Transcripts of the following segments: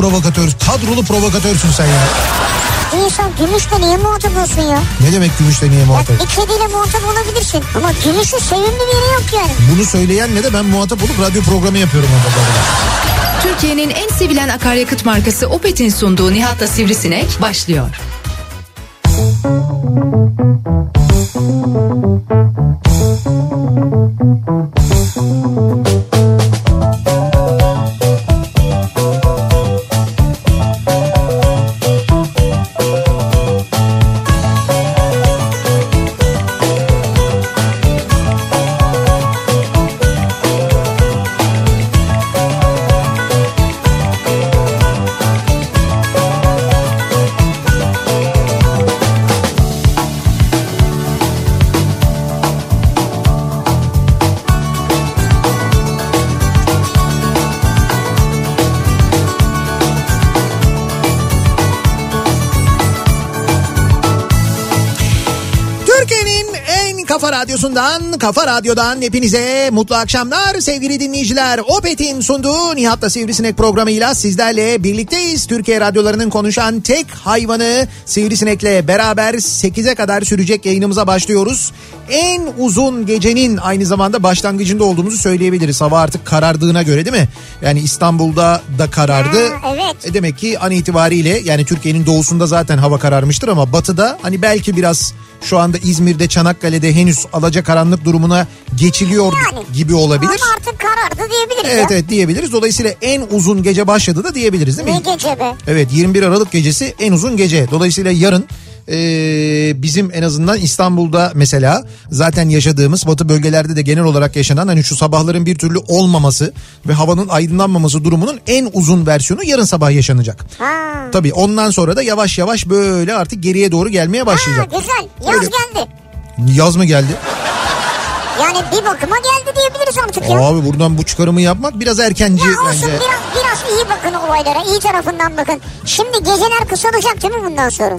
provokatör, kadrolu provokatörsün sen ya. Bir insan gümüşle niye muhatap olsun ya? Ne demek gümüşle niye Ya muhatap? bir kediyle muhatap olabilirsin. Ama gümüşün sevimli bir yeri yok yani. Bunu söyleyenle de ben muhatap olup radyo programı yapıyorum orada. Türkiye'nin en sevilen akaryakıt markası Opet'in sunduğu Nihat'la Sivrisinek başlıyor. Türkiye'nin kafa radyodan hepinize mutlu akşamlar sevgili dinleyiciler. Opet'in sunduğu Nihat'la Sivrisinek programıyla sizlerle birlikteyiz. Türkiye radyolarının konuşan tek hayvanı Sivrisinek'le beraber 8'e kadar sürecek yayınımıza başlıyoruz. En uzun gecenin aynı zamanda başlangıcında olduğumuzu söyleyebiliriz. Hava artık karardığına göre değil mi? Yani İstanbul'da da karardı. Ha, evet. E demek ki an itibariyle yani Türkiye'nin doğusunda zaten hava kararmıştır ama batıda hani belki biraz şu anda İzmir'de Çanakkale'de henüz alacakaranlık durumuna geçiliyor Yani. gibi olabilir. Ama artık karardı diyebiliriz Evet ya. evet diyebiliriz. Dolayısıyla en uzun gece başladı da diyebiliriz değil mi? Ne gece be? Evet 21 Aralık gecesi en uzun gece. Dolayısıyla yarın e, bizim en azından İstanbul'da mesela zaten yaşadığımız batı bölgelerde de genel olarak yaşanan hani şu sabahların bir türlü olmaması ve havanın aydınlanmaması durumunun en uzun versiyonu yarın sabah yaşanacak. Ha. Tabii ondan sonra da yavaş yavaş böyle artık geriye doğru gelmeye Ha başlayacak. güzel. Yaz Öyle. geldi. Yaz mı geldi? Yani bir bakıma geldi diyebiliriz artık ya. Abi buradan bu çıkarımı yapmak biraz erkenci Ya olsun bence. biraz, biraz iyi bakın olaylara iyi tarafından bakın. Şimdi geceler kısalacak değil mi bundan sonra?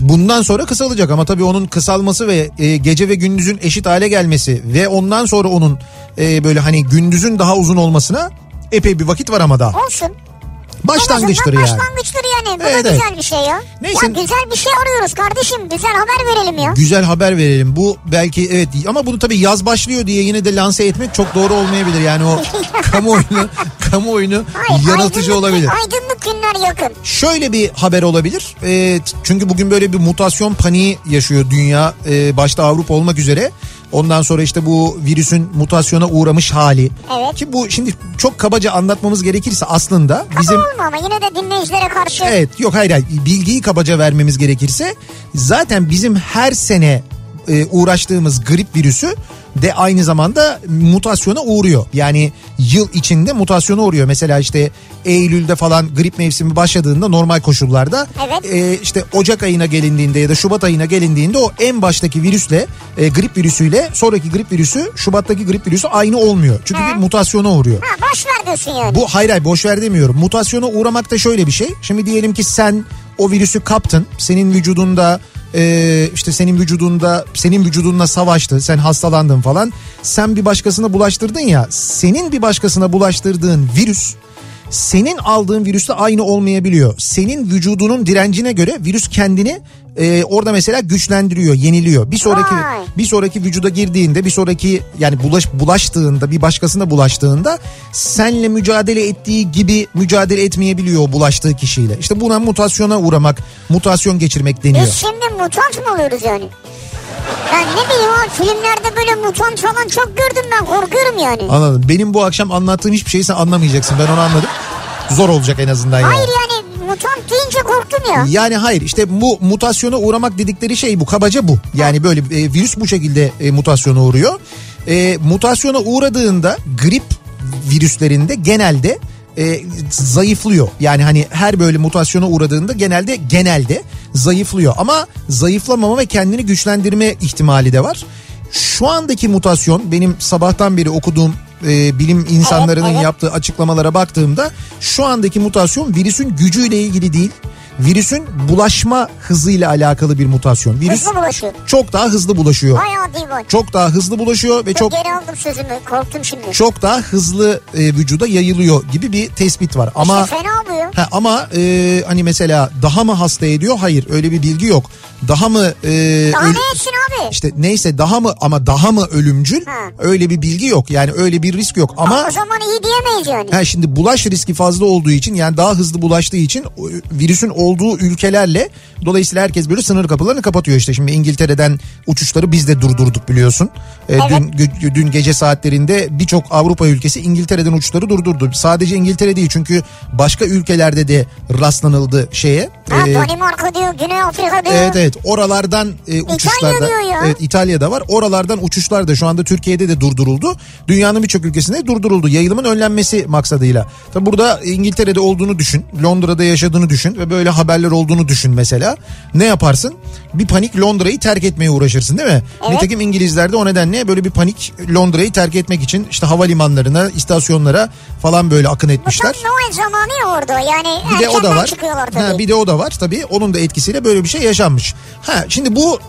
Bundan sonra kısalacak ama tabii onun kısalması ve e, gece ve gündüzün eşit hale gelmesi ve ondan sonra onun e, böyle hani gündüzün daha uzun olmasına epey bir vakit var ama daha. Olsun. Başlangıçtır yani. Başlangıçtır yani. Bu Evet, da evet. güzel bir şey ya. Neyse. Ya güzel bir şey arıyoruz kardeşim. Güzel haber verelim ya. Güzel haber verelim. Bu belki evet ama bunu tabii yaz başlıyor diye yine de lanse etmek çok doğru olmayabilir. Yani o kamuoyunu kamuoyunu Hayır, yanıltıcı aydınlık- olabilir. Aydınlık günler yakın. Şöyle bir haber olabilir. E, çünkü bugün böyle bir mutasyon paniği yaşıyor dünya. E, başta Avrupa olmak üzere. Ondan sonra işte bu virüsün mutasyona uğramış hali. Evet. Ki bu şimdi çok kabaca anlatmamız gerekirse aslında bizim... Ama olma ama yine de dinleyicilere karşı. Evet yok hayır hayır bilgiyi kabaca vermemiz gerekirse zaten bizim her sene e, uğraştığımız grip virüsü de aynı zamanda mutasyona uğruyor. Yani yıl içinde mutasyona uğruyor. Mesela işte Eylül'de falan grip mevsimi başladığında normal koşullarda Evet. e, işte Ocak ayına gelindiğinde ya da Şubat ayına gelindiğinde o en baştaki virüsle e, grip virüsüyle sonraki grip virüsü Şubat'taki grip virüsü aynı olmuyor. Çünkü He. bir mutasyona uğruyor. Ha boş ver diyorsun yani. Bu hayır hayır boş ver demiyorum. Mutasyona uğramak da şöyle bir şey. Şimdi diyelim ki sen o virüsü kaptın. Senin vücudunda e, işte senin vücudunda senin vücudunla savaştı. Sen hastalandın falan. Sen bir başkasına bulaştırdın ya. Senin bir başkasına bulaştırdığın virüs senin aldığın virüsle aynı olmayabiliyor. Senin vücudunun direncine göre virüs kendini e, orada mesela güçlendiriyor, yeniliyor. Bir sonraki Vay. bir sonraki vücuda girdiğinde, bir sonraki yani bulaş bulaştığında, bir başkasına bulaştığında senle mücadele ettiği gibi mücadele etmeyebiliyor bulaştığı kişiyle. İşte buna mutasyona uğramak, mutasyon geçirmek deniyor. Biz şimdi mutant mı oluyoruz yani? Ben ne bileyim abi filmlerde böyle mutant falan çok gördüm ben korkuyorum yani. Anladım. Benim bu akşam anlattığım hiçbir şeyi sen anlamayacaksın. Ben onu anladım. Zor olacak en azından yani. Hayır yani mutant deyince korktum ya. Yani hayır işte bu mutasyona uğramak dedikleri şey bu kabaca bu. Yani böyle e, virüs bu şekilde e, mutasyona uğruyor. E, mutasyona uğradığında grip virüslerinde genelde e, zayıflıyor. Yani hani her böyle mutasyona uğradığında genelde genelde zayıflıyor. Ama zayıflamama ve kendini güçlendirme ihtimali de var. Şu andaki mutasyon benim sabahtan beri okuduğum e, bilim insanlarının Evet, evet. yaptığı açıklamalara baktığımda şu andaki mutasyon virüsün gücüyle ilgili değil. Virüsün bulaşma hızıyla alakalı bir mutasyon. Virüs Hızlı bulaşıyor. çok daha hızlı bulaşıyor. Bayağı değil bu. Çok daha hızlı bulaşıyor ve çok Geri aldım sözümü korktum şimdi. çok daha hızlı e, vücuda yayılıyor gibi bir tespit var. Ama İşte fena ya. Ha, ama e, hani mesela daha mı hasta ediyor? Hayır öyle bir bilgi yok. Daha mı e, Daha öl- ne etsin abi? işte neyse daha mı ama daha mı ölümcül? Ha. Öyle bir bilgi yok. Yani öyle bir risk yok. Ama O zaman iyi diyemeyiz yani. Ha şimdi bulaş riski fazla olduğu için yani daha hızlı bulaştığı için virüsün olduğu ülkelerle dolayısıyla herkes böyle sınır kapılarını kapatıyor işte. Şimdi İngiltere'den uçuşları biz de durdurduk biliyorsun. Ee, Evet. Dün dün gece saatlerinde birçok Avrupa ülkesi İngiltere'den uçuşları durdurdu. Sadece İngiltere değil çünkü başka ülkelerde de rastlanıldı şeye. Ha Ee, Danimarka diyor, Güney Afrika diyor. Evet evet oralardan e, uçuşlar da diyor ya. evet İtalya'da var. Oralardan uçuşlar da şu anda Türkiye'de de durduruldu. Dünyanın birçok ülkesinde durduruldu. Yayılımın önlenmesi maksadıyla. Tabi burada İngiltere'de olduğunu düşün. Londra'da yaşadığını düşün ve böyle haberler olduğunu düşün mesela. Ne yaparsın? Bir panik Londra'yı terk etmeye uğraşırsın değil mi? Evet. Nitekim İngilizler de o nedenle böyle bir panik Londra'yı terk etmek için işte havalimanlarına, istasyonlara falan böyle akın etmişler. tam Noel zamanı orada yani Bir de o da var. Ha, bir de o da var tabii. Onun da etkisiyle böyle bir şey yaşanmış. Ha şimdi bu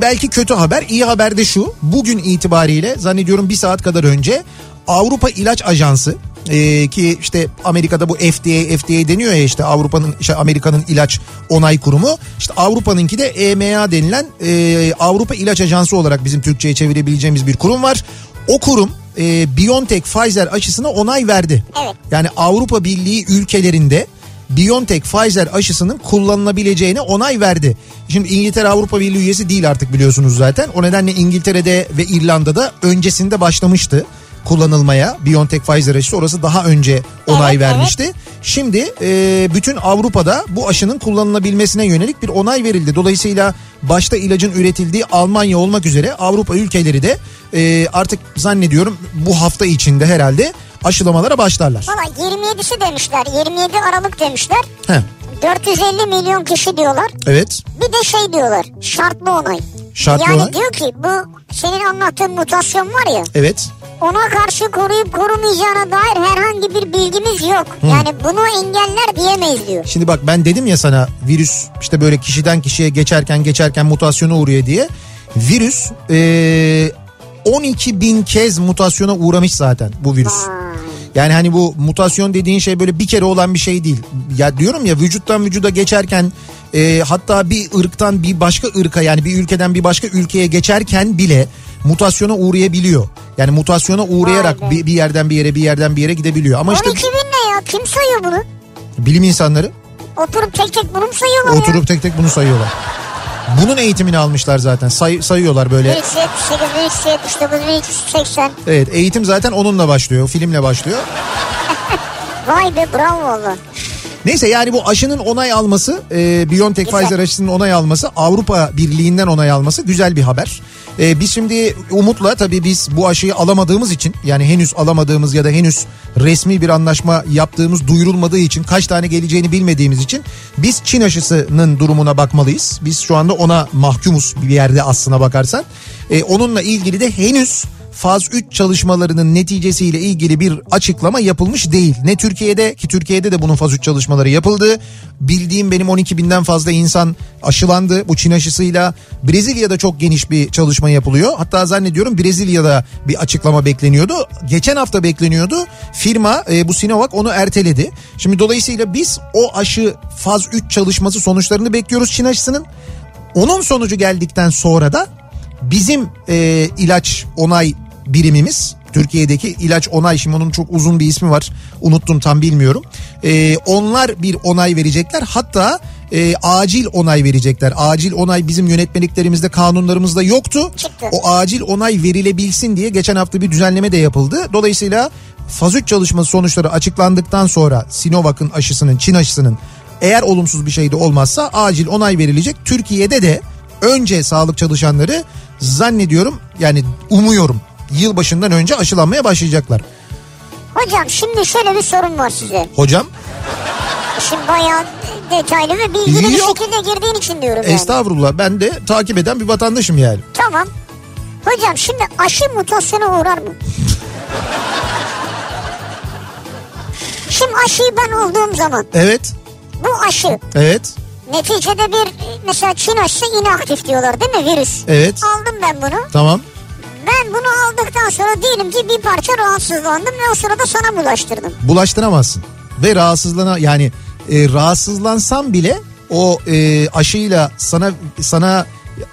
belki kötü haber. iyi haber de şu. Bugün itibariyle zannediyorum bir saat kadar önce Avrupa İlaç Ajansı e, ki işte Amerika'da bu FDA FDA deniyor ya işte Avrupa'nın işte Amerika'nın ilaç onay kurumu işte Avrupa'nınki de EMA denilen e, Avrupa İlaç Ajansı olarak bizim Türkçe'ye çevirebileceğimiz bir kurum var. O kurum e, BioNTech Pfizer aşısına onay verdi. Evet. Yani Avrupa Birliği ülkelerinde BioNTech Pfizer aşısının kullanılabileceğine onay verdi. Şimdi İngiltere Avrupa Birliği üyesi değil artık biliyorsunuz zaten. O nedenle İngiltere'de ve İrlanda'da öncesinde başlamıştı kullanılmaya BioNTech Pfizer aşısı orası daha önce onay Evet, vermişti. Şimdi e, bütün Avrupa'da bu aşının kullanılabilmesine yönelik bir onay verildi. Dolayısıyla başta ilacın üretildiği Almanya olmak üzere Avrupa ülkeleri de e, artık zannediyorum bu hafta içinde herhalde aşılamalara başlarlar. Valla 27'si demişler 27 Aralık demişler. Heh, 450 milyon kişi diyorlar. evet Bir de şey diyorlar şartlı onay. Şartlı yani onay. diyor ki bu senin anlattığın mutasyon var ya evet ona karşı koruyup korumayacağına dair herhangi bir bilgimiz yok. Yani bunu engeller diyemeyiz diyor. Şimdi bak ben dedim ya sana virüs işte böyle kişiden kişiye geçerken geçerken mutasyona uğruyor diye. Virüs e, 12 bin kez mutasyona uğramış zaten bu virüs. Yani hani bu mutasyon dediğin şey böyle bir kere olan bir şey değil. Ya diyorum ya vücuttan vücuda geçerken e, hatta bir ırktan bir başka ırka yani bir ülkeden bir başka ülkeye geçerken bile mutasyona uğrayabiliyor. Yani mutasyona uğrayarak bir, bir yerden bir yere bir yerden bir yere gidebiliyor. Ama işte 12 bin ne ya kim sayıyor bunu? bilim insanları Oturup tek tek bunu mu sayıyorlar ya? Oturup tek tek bunu sayıyorlar. Bunun eğitimini almışlar zaten. Say, sayıyorlar böyle. 1378, 1379, 1380. Evet eğitim zaten onunla başlıyor. Filmle başlıyor. Vay be bravo valla. Neyse yani bu aşının onay alması, e, BioNTech Güzel. Pfizer aşısının onay alması, Avrupa Birliği'nden onay alması güzel bir haber. E, biz şimdi umutla tabii biz bu aşıyı alamadığımız için yani henüz alamadığımız ya da henüz resmi bir anlaşma yaptığımız duyurulmadığı için kaç tane geleceğini bilmediğimiz için biz Çin aşısının durumuna bakmalıyız. Biz şu anda ona mahkumuz bir yerde aslına bakarsan. E, onunla ilgili de henüz faz 3 çalışmalarının neticesiyle ilgili bir açıklama yapılmış değil. Ne Türkiye'de ki Türkiye'de de bunun faz 3 çalışmaları yapıldı. Bildiğim benim 12 binden fazla insan aşılandı bu Çin aşısıyla. Brezilya'da çok geniş bir çalışma yapılıyor. Hatta zannediyorum Brezilya'da bir açıklama bekleniyordu. Geçen hafta bekleniyordu. Firma e, bu Sinovac onu erteledi. Şimdi dolayısıyla biz o aşı faz 3 çalışması sonuçlarını bekliyoruz Çin aşısının. Onun sonucu geldikten sonra da bizim e, ilaç onay birimimiz Türkiye'deki ilaç onay şimdi onun çok uzun bir ismi var unuttum tam bilmiyorum. E, onlar bir onay verecekler hatta e, acil onay verecekler. Acil onay bizim yönetmeliklerimizde kanunlarımızda yoktu. Çıktı. O acil onay verilebilsin diye geçen hafta bir düzenleme de yapıldı. Dolayısıyla faz 3 çalışması sonuçları açıklandıktan sonra Sinovac'ın aşısının Çin aşısının eğer olumsuz bir şey de olmazsa acil onay verilecek. Türkiye'de de önce sağlık çalışanları zannediyorum yani umuyorum yılbaşından önce aşılanmaya başlayacaklar. Hocam şimdi şöyle bir sorun var size. Hocam Şimdi bayağı detaylı ve bilgili bir Yok. şekilde girdiğin için diyorum yani. estağfurullah ben de takip eden bir vatandaşım yani. Tamam. Hocam şimdi aşı mutasyona uğrar mı? Şimdi aşıyı ben olduğum zaman Evet bu aşı evet neticede bir mesela Çin aşısı inaktif diyorlar değil mi virüs? evet Aldım ben bunu. tamam. Ben bunu aldıktan sonra diyelim ki bir parça rahatsızlandım ve o sırada sana bulaştırdım. bulaştıramazsın. Ve rahatsızlana yani e, rahatsızlansan bile o e, aşıyla sana sana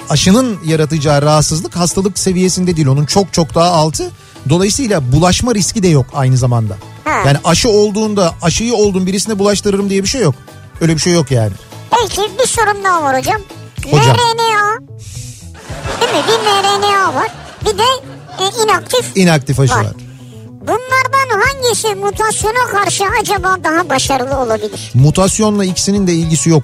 aşının yaratacağı rahatsızlık hastalık seviyesinde değil. Onun çok çok daha altı. Dolayısıyla bulaşma riski de yok aynı zamanda. Ha. Yani aşı olduğunda aşıyı oldum birisine bulaştırırım diye bir şey yok. Öyle bir şey yok yani. Peki bir sorum daha var hocam. Hocam. mRNA. Değil mi? Bir mRNA var. Bir de e, inaktif. İnaktif aşı Var. var. Bunlardan hangisi mutasyona karşı acaba daha başarılı olabilir? Mutasyonla ikisinin de ilgisi yok.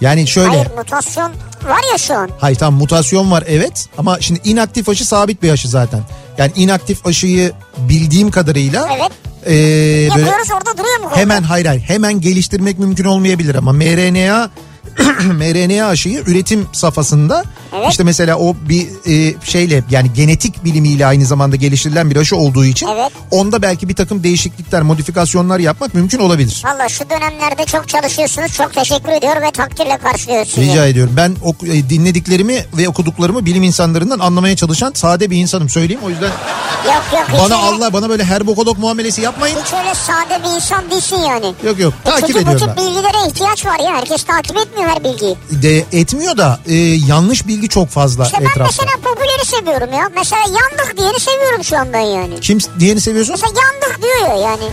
Yani şöyle. Hayır mutasyon var ya şu an. Hayır tamam mutasyon var evet ama şimdi inaktif aşı sabit bir aşı zaten. Yani inaktif aşıyı bildiğim kadarıyla Evet. böyle Yapıyoruz orada duruyor mu? hemen hayır hayır hemen geliştirmek mümkün olmayabilir ama mRNA mRNA aşıyı üretim safhasında Evet. işte mesela o bir e, şeyle yani genetik bilimiyle aynı zamanda geliştirilen bir aşı olduğu için Evet. onda belki bir takım değişiklikler modifikasyonlar yapmak mümkün olabilir. Valla şu dönemlerde çok çalışıyorsunuz. Çok teşekkür ediyor ve takdirle karşılıyoruz sizi. Rica ediyorum. Ben oku- e, dinlediklerimi ve okuduklarımı bilim insanlarından anlamaya çalışan sade bir insanım söyleyeyim. O yüzden Yok yok bana öyle, Allah bana böyle her bokolog muamelesi yapmayın. hiç öyle sade bir insan değilsin yani. Yok yok Bu takip tip, bu ediyorum tip ben. bilgilere ihtiyaç var ya. Herkes takip etmiyor her bilgiyi. De, etmiyor da e, yanlış bilgi çok fazla İşte ben etrafta. mesela popüleri seviyorum ya. Mesela yandık diyeni seviyorum şu an ben yani. Kim diyeni seviyorsun? Mesela yandık diyor ya yani.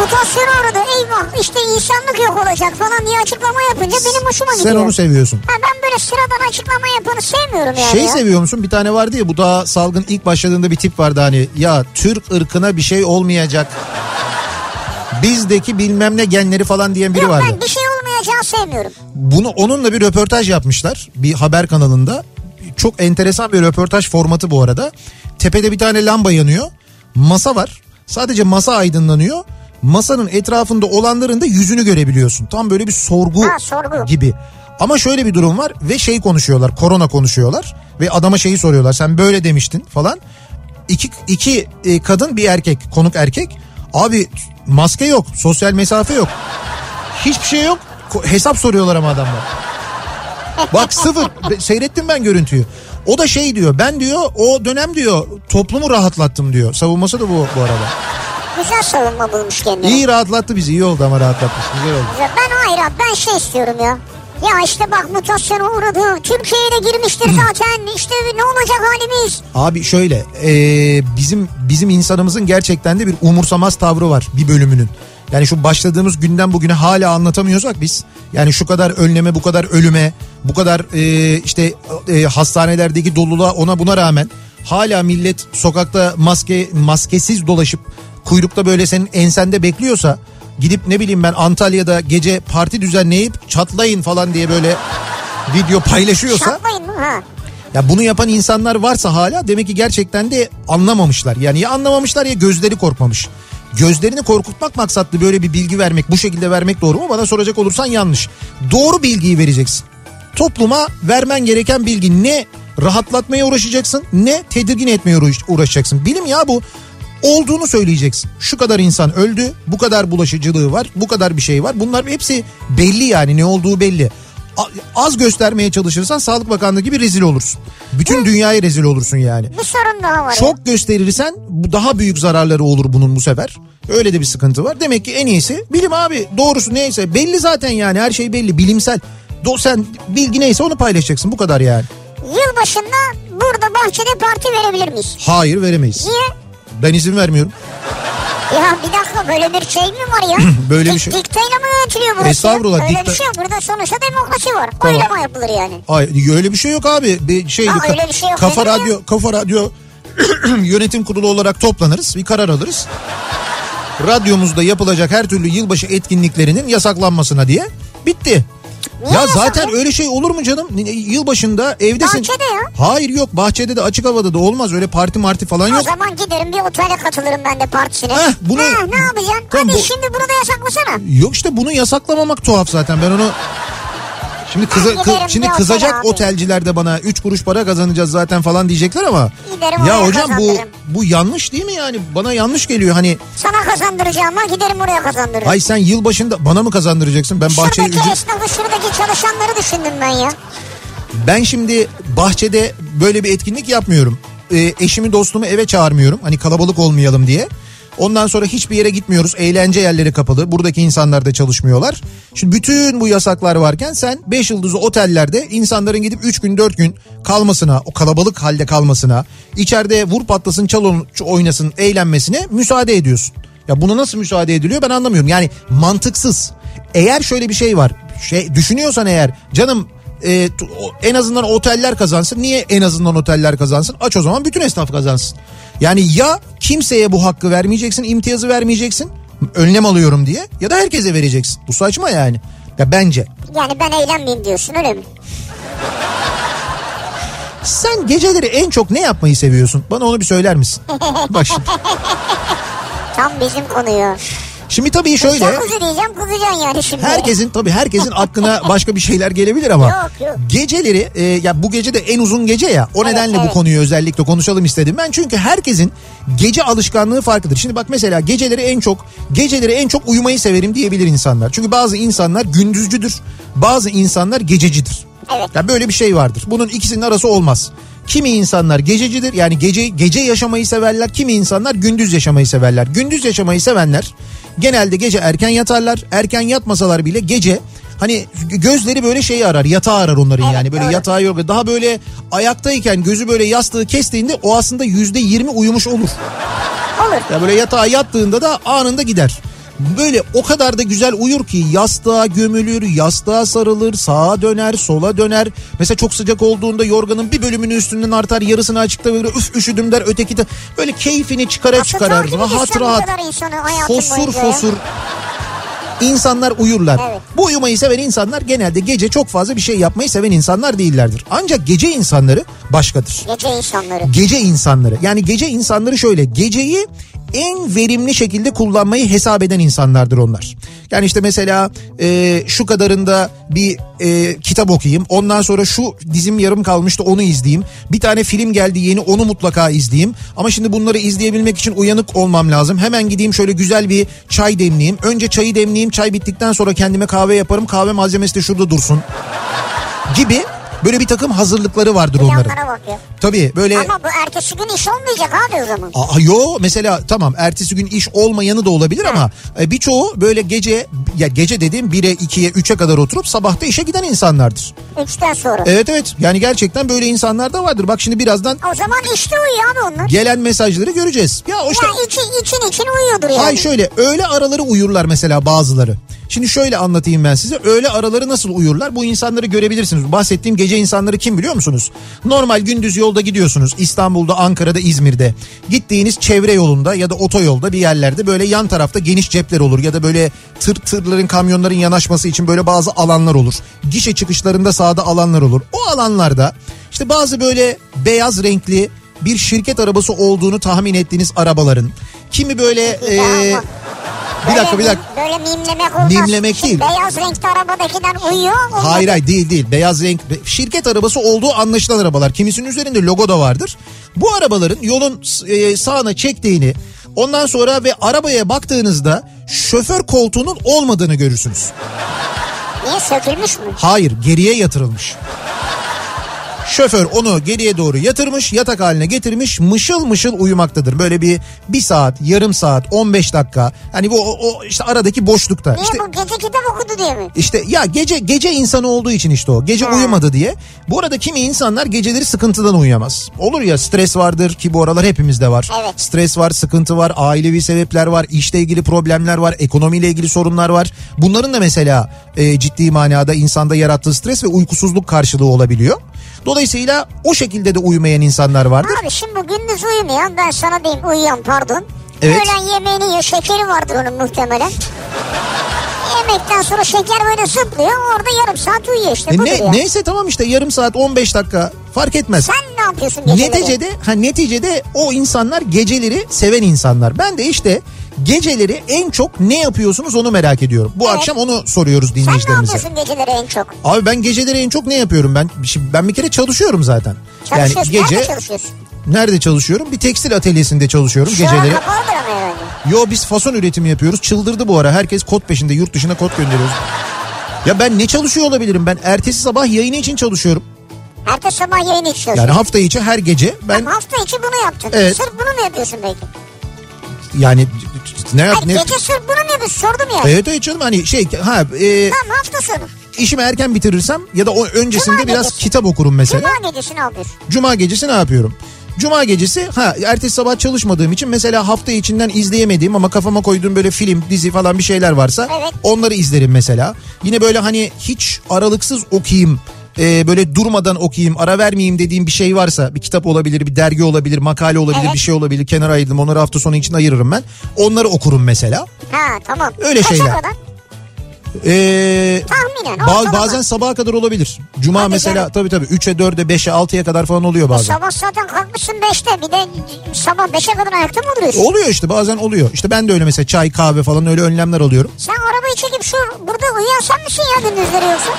Mutasyona uğradı eyvah işte insanlık yok olacak falan diye açıklama yapınca benim hoşuma gidiyor. Sen onu seviyorsun. Ha, ben böyle sıradan açıklama yapanı sevmiyorum yani. Şey ya. seviyor musun? Bir tane vardı ya bu daha salgın ilk başladığında bir tip vardı hani ya Türk ırkına bir şey olmayacak. Bizdeki bilmem ne genleri falan diyen biri Yok vardı. ben bir şey olmayacağını sevmiyorum. Bunu onunla bir röportaj yapmışlar bir haber kanalında. Çok enteresan bir röportaj formatı bu arada. Tepede bir tane lamba yanıyor. Masa var. Sadece masa aydınlanıyor. Masanın etrafında olanların da yüzünü görebiliyorsun. Tam böyle bir sorgu, Ha, sorgu. gibi. Ama şöyle bir durum var ve şey konuşuyorlar. Korona konuşuyorlar ve adama şeyi soruyorlar. Sen böyle demiştin falan. İki, iki e, kadın bir erkek konuk erkek. Abi maske yok sosyal mesafe yok. Hiçbir şey yok. Hesap soruyorlar ama adamlar. Bak sıfır. Seyrettim ben görüntüyü. O da şey diyor ben diyor o dönem diyor toplumu rahatlattım diyor. Savunması da bu bu arada. Güzel savunma bulmuş kendine. İyi rahatlattı bizi iyi oldu ama rahatlatmış. Güzel oldu. Güzel. Ben hayır abi ben şey istiyorum ya. Ya işte bak mutasyona uğradı. Türkiye'ye de girmiştir zaten. İşte ne olacak halimiz? Abi şöyle e, bizim bizim insanımızın gerçekten de bir umursamaz tavrı var bir bölümünün. Yani şu başladığımız günden bugüne hala anlatamıyorsak biz yani şu kadar önleme bu kadar ölüme bu kadar e, işte e, hastanelerdeki doluluğa ona buna rağmen hala millet sokakta maske maskesiz dolaşıp kuyrukta böyle senin ensende bekliyorsa gidip ne bileyim ben Antalya'da gece parti düzenleyip çatlayın falan diye böyle video paylaşıyorsa Şaplayın mı? Ha. ya bunu yapan insanlar varsa hala demek ki gerçekten de anlamamışlar. Yani ya anlamamışlar ya gözleri korkmamış. Gözlerini korkutmak maksatlı böyle bir bilgi vermek, bu şekilde vermek doğru mu? Bana soracak olursan yanlış. Doğru bilgiyi vereceksin. Topluma vermen gereken bilgi ne rahatlatmaya uğraşacaksın ne tedirgin etmeye uğraş- uğraşacaksın. Bilim ya bu. Olduğunu söyleyeceksin. Şu kadar insan öldü, bu kadar bulaşıcılığı var, bu kadar bir şey var. Bunlar hepsi belli yani ne olduğu belli. Az göstermeye çalışırsan Sağlık Bakanlığı gibi rezil olursun. Bütün dünyaya rezil olursun yani. Bir sorun daha var. Çok gösterirsen bu daha büyük zararları olur bunun bu sefer. Öyle de bir sıkıntı var. Demek ki en iyisi bilim abi. Doğrusu neyse belli zaten yani her şey belli bilimsel. Do sen bilgi neyse onu paylaşacaksın bu kadar yani. Yılbaşında burada bahçede parti verebilir miyiz? Hayır veremeyiz. Niye? Ben izin vermiyorum. Ya bir dakika böyle bir şey mi var ya? Böyle bir şey- Dikteyle mi yönetiliyor burası? Estağfurullah, Öyle dikte- bir şey yok. Burada sonuçta demokrasi var. Tamam. Oylama yapılır yani. Ay öyle bir şey yok abi. Bir şey Ha, öyle bir şey yok kafa dedim ya. radyo kafa radyo yönetim kurulu olarak toplanırız. Bir karar alırız. Radyomuzda yapılacak her türlü yılbaşı etkinliklerinin yasaklanmasına diye bitti. Niye ya zaten öyle şey olur mu canım? Yılbaşında evdesin. Bahçede ya. Hayır yok bahçede de açık havada da olmaz. Öyle parti marti falan O yok. zaman giderim bir otele katılırım ben de partisine. Heh, bunu- Ha, ne yapacaksın? Tamam, Hadi bu- şimdi bunu da yasaklasana. Yok işte bunu yasaklamamak tuhaf zaten. Ben onu Şimdi kıza, kı- şimdi kızacak abi. otelciler de bana 3 kuruş para kazanacağız zaten falan diyecekler ama. Giderim ya hocam bu bu yanlış değil mi yani? Bana yanlış geliyor hani. Sana kazandıracağım ama giderim oraya kazandırırım. Ay sen yılbaşında bana mı kazandıracaksın? Ben bahçeye Şuradaki ücret... esnafı şuradaki çalışanları düşündüm ben ya. Ben şimdi bahçede böyle bir etkinlik yapmıyorum. Ee, eşimi dostumu eve çağırmıyorum. Hani kalabalık olmayalım diye. Ondan sonra hiçbir yere gitmiyoruz. Eğlence yerleri kapalı. Buradaki insanlar da çalışmıyorlar. Şimdi bütün bu yasaklar varken sen 5 yıldızlı otellerde insanların gidip 3 gün 4 gün kalmasına, o kalabalık halde kalmasına, içeride vur patlasın çal oynasın eğlenmesine müsaade ediyorsun. Ya buna nasıl müsaade ediliyor ben anlamıyorum. Yani mantıksız. Eğer şöyle bir şey var. Şey düşünüyorsan eğer canım e, en azından oteller kazansın. Niye en azından oteller kazansın? Aç o zaman bütün esnaf kazansın. Yani ya kimseye bu hakkı vermeyeceksin, imtiyazı vermeyeceksin. Önlem alıyorum diye ya da herkese vereceksin. Bu saçma yani. Ya bence. Yani ben eğlenmeyeyim diyorsun öyle mi? Sen geceleri en çok ne yapmayı seviyorsun? Bana onu bir söyler misin? Bak şimdi. Tam bizim konuyu. Şimdi tabii şöyle. Jacuzzi diyeceğim kızacaksın yani şimdi. Herkesin tabii herkesin aklına başka bir şeyler gelebilir ama Yok, yok. geceleri e, ya bu gece de en uzun gece ya o Evet, nedenle bu evet. konuyu özellikle konuşalım istedim ben çünkü herkesin gece alışkanlığı farklıdır. Şimdi bak mesela geceleri en çok geceleri en çok uyumayı severim diyebilir insanlar. Çünkü bazı insanlar gündüzcüdür. Bazı insanlar gececidir. Evet. Ya böyle bir şey vardır. Bunun ikisinin arası olmaz. Kimi insanlar gececidir yani gece gece yaşamayı severler. Kimi insanlar gündüz yaşamayı severler. Gündüz yaşamayı sevenler genelde gece erken yatarlar. Erken yatmasalar bile gece hani gözleri böyle şeyi arar yatağı arar onların Evet, yani böyle doğru. yatağı yok. Daha böyle ayaktayken gözü böyle yastığı kestiğinde o aslında yüzde yirmi uyumuş olur. Olur. Ya böyle yatağa yattığında da anında gider. Böyle o kadar da güzel uyur ki yastığa gömülür, yastığa sarılır, sağa döner, sola döner. Mesela çok sıcak olduğunda yorganın bir bölümünü üstünden artar, yarısını açıkta böyle üf üşüdüm der, öteki de böyle keyfini çıkara Nasıl çıkarar. Rahat rahat. Fosur boyunca fosur. İnsanlar uyurlar. Evet. Bu uyumayı seven insanlar genelde gece çok fazla bir şey yapmayı seven insanlar değillerdir. Ancak gece insanları başkadır Gece insanları. gece insanları. Yani gece insanları şöyle geceyi en verimli şekilde kullanmayı hesap eden insanlardır onlar. Yani işte mesela e, şu kadarında bir e, kitap okuyayım. Ondan sonra şu dizim yarım kalmıştı onu izleyeyim. Bir tane film geldi yeni onu mutlaka izleyeyim. Ama şimdi bunları izleyebilmek için uyanık olmam lazım. Hemen gideyim şöyle güzel bir çay demleyeyim. Önce çayı demleyeyim. Çay bittikten sonra kendime kahve yaparım. Kahve malzemesi de şurada dursun. Gibi böyle bir takım hazırlıkları vardır onların. Planlara bak ya. Tabii böyle Ama bu ertesi gün iş olmayacak abi o zaman. Aa, yo mesela tamam ertesi gün iş olmayanı da olabilir ama e, birçoğu böyle gece ya gece dediğim 1'e 2'ye 3'e kadar oturup sabahta işe giden insanlardır. Üçten sonra. Evet evet yani gerçekten böyle insanlar da vardır. Bak şimdi birazdan O zaman işte uyuyor abi onlar. gelen mesajları göreceğiz. Ya o işte Ya için, için için uyuyordur yani. Hayır şöyle öğle araları uyurlar mesela bazıları. Şimdi şöyle anlatayım ben size. Öğle araları nasıl uyurlar? Bu insanları görebilirsiniz. Bahsettiğim gece insanları kim biliyor musunuz? Normal gündüz yolda gidiyorsunuz. İstanbul'da, Ankara'da, İzmir'de. Gittiğiniz çevre yolunda ya da otoyolda bir yerlerde böyle yan tarafta geniş cepler olur. Ya da böyle tır tırların, kamyonların yanaşması için böyle bazı alanlar olur. Gişe çıkışlarında sağda alanlar olur. O alanlarda işte bazı böyle beyaz renkli bir şirket arabası olduğunu tahmin ettiğiniz arabaların kimi böyle e, bir dakika bir dakika. Böyle mimlemek olmaz. Mimlemek değil. Beyaz renkli arabadakiler uyuyor. onlar- Hayır hayır değil değil beyaz renk şirket arabası olduğu anlaşılan arabalar kimisinin üzerinde logo da vardır. Bu arabaların yolun e, sağına çektiğini ondan sonra ve arabaya baktığınızda şoför koltuğunun olmadığını görürsünüz. Niye sökülmüş mü? Hayır geriye yatırılmış. Şoför onu geriye doğru yatırmış yatak haline getirmiş mışıl mışıl uyumaktadır. Böyle bir bir saat yarım saat 15 dakika hani bu o, o işte aradaki boşlukta. Niye İşte bu gece kitap okudu diye mi? İşte ya gece gece insanı olduğu için işte o. Gece Ha. uyumadı diye. Bu arada kimi insanlar geceleri sıkıntıdan uyuyamaz. Olur ya stres vardır ki bu aralar hepimizde var. Evet. Stres var, sıkıntı var, ailevi sebepler var, işle ilgili problemler var, ekonomiyle ilgili sorunlar var. Bunların da mesela e, ciddi manada insanda yarattığı stres ve uykusuzluk karşılığı olabiliyor. Dolayısıyla o şekilde de uyumayan insanlar vardır. Abi şimdi gündüz uyumuyor. Ben sana diyeyim uyuyan pardon. Evet. Öğlen yemeğini yiyor. Şekeri vardır onun muhtemelen. yemekten sonra şeker böyle zıplıyor orada yarım saat uyuyor işte. E ne, ya. neyse tamam işte yarım saat 15 dakika fark etmez. Sen ne yapıyorsun geceleri? Neticede ha neticede o insanlar geceleri seven insanlar. Ben de işte geceleri en çok ne yapıyorsunuz onu merak ediyorum. Bu Evet. akşam onu soruyoruz Sen ne dinleyicilerimize. yapıyorsun geceleri en çok? Abi ben geceleri en çok ne yapıyorum? Ben şimdi ben bir kere çalışıyorum zaten. Yani Çalışıyorsun. gece Nerede çalışıyorsun? nerede çalışıyorum? Bir tekstil atölyesinde çalışıyorum Şu an geceleri. kapalıdır ama herhalde. Yo biz fason üretimi yapıyoruz. Çıldırdı bu ara. Herkes kod peşinde yurt dışına kod gönderiyoruz. Ya ben ne çalışıyor olabilirim? Ben ertesi sabah yayını için çalışıyorum. Ertesi sabah yayın içiyorsun. Yani hafta içi her gece ben Ama hafta içi bunu yaptın. Evet. Sırf bunu mu yapıyorsun belki? yani ne yap ne gece sırf bunu yapıyorsun? Sordum ya. Evet evet canım hani şey ha e, Tamam hafta sonu. işimi erken bitirirsem ya da o öncesinde Cuma biraz gecesi. kitap okurum mesela. Cuma gecesi ne yapıyorsun? Cuma gecesi ne yapıyorum? Cuma gecesi ha ertesi sabah çalışmadığım için mesela hafta içinden izleyemediğim ama kafama koyduğum böyle film, dizi falan bir şeyler varsa Evet. onları izlerim mesela. Yine böyle hani hiç aralıksız okuyayım e, böyle durmadan okuyayım ara vermeyeyim dediğim bir şey varsa bir kitap olabilir bir dergi olabilir makale olabilir Evet. bir şey olabilir kenara ayırdım onları hafta sonu için ayırırım ben onları okurum mesela. Ha tamam. Öyle Kaça şeyler. kadar? Ee, Tahminen. ba- bazen sabaha kadar olabilir. Cuma Hadi mesela canım. tabii tabii 3'e 4'e 5'e 6'ya kadar falan oluyor bazen. Sabah zaten kalkmışsın 5'te bir de sabah 5'e kadar ayakta mı duruyorsun? Oluyor işte bazen oluyor. İşte ben de öyle mesela çay kahve falan öyle önlemler alıyorum. Sen arabayı çekip şu burada uyuyan sen misin ya gündüzleri yoksa?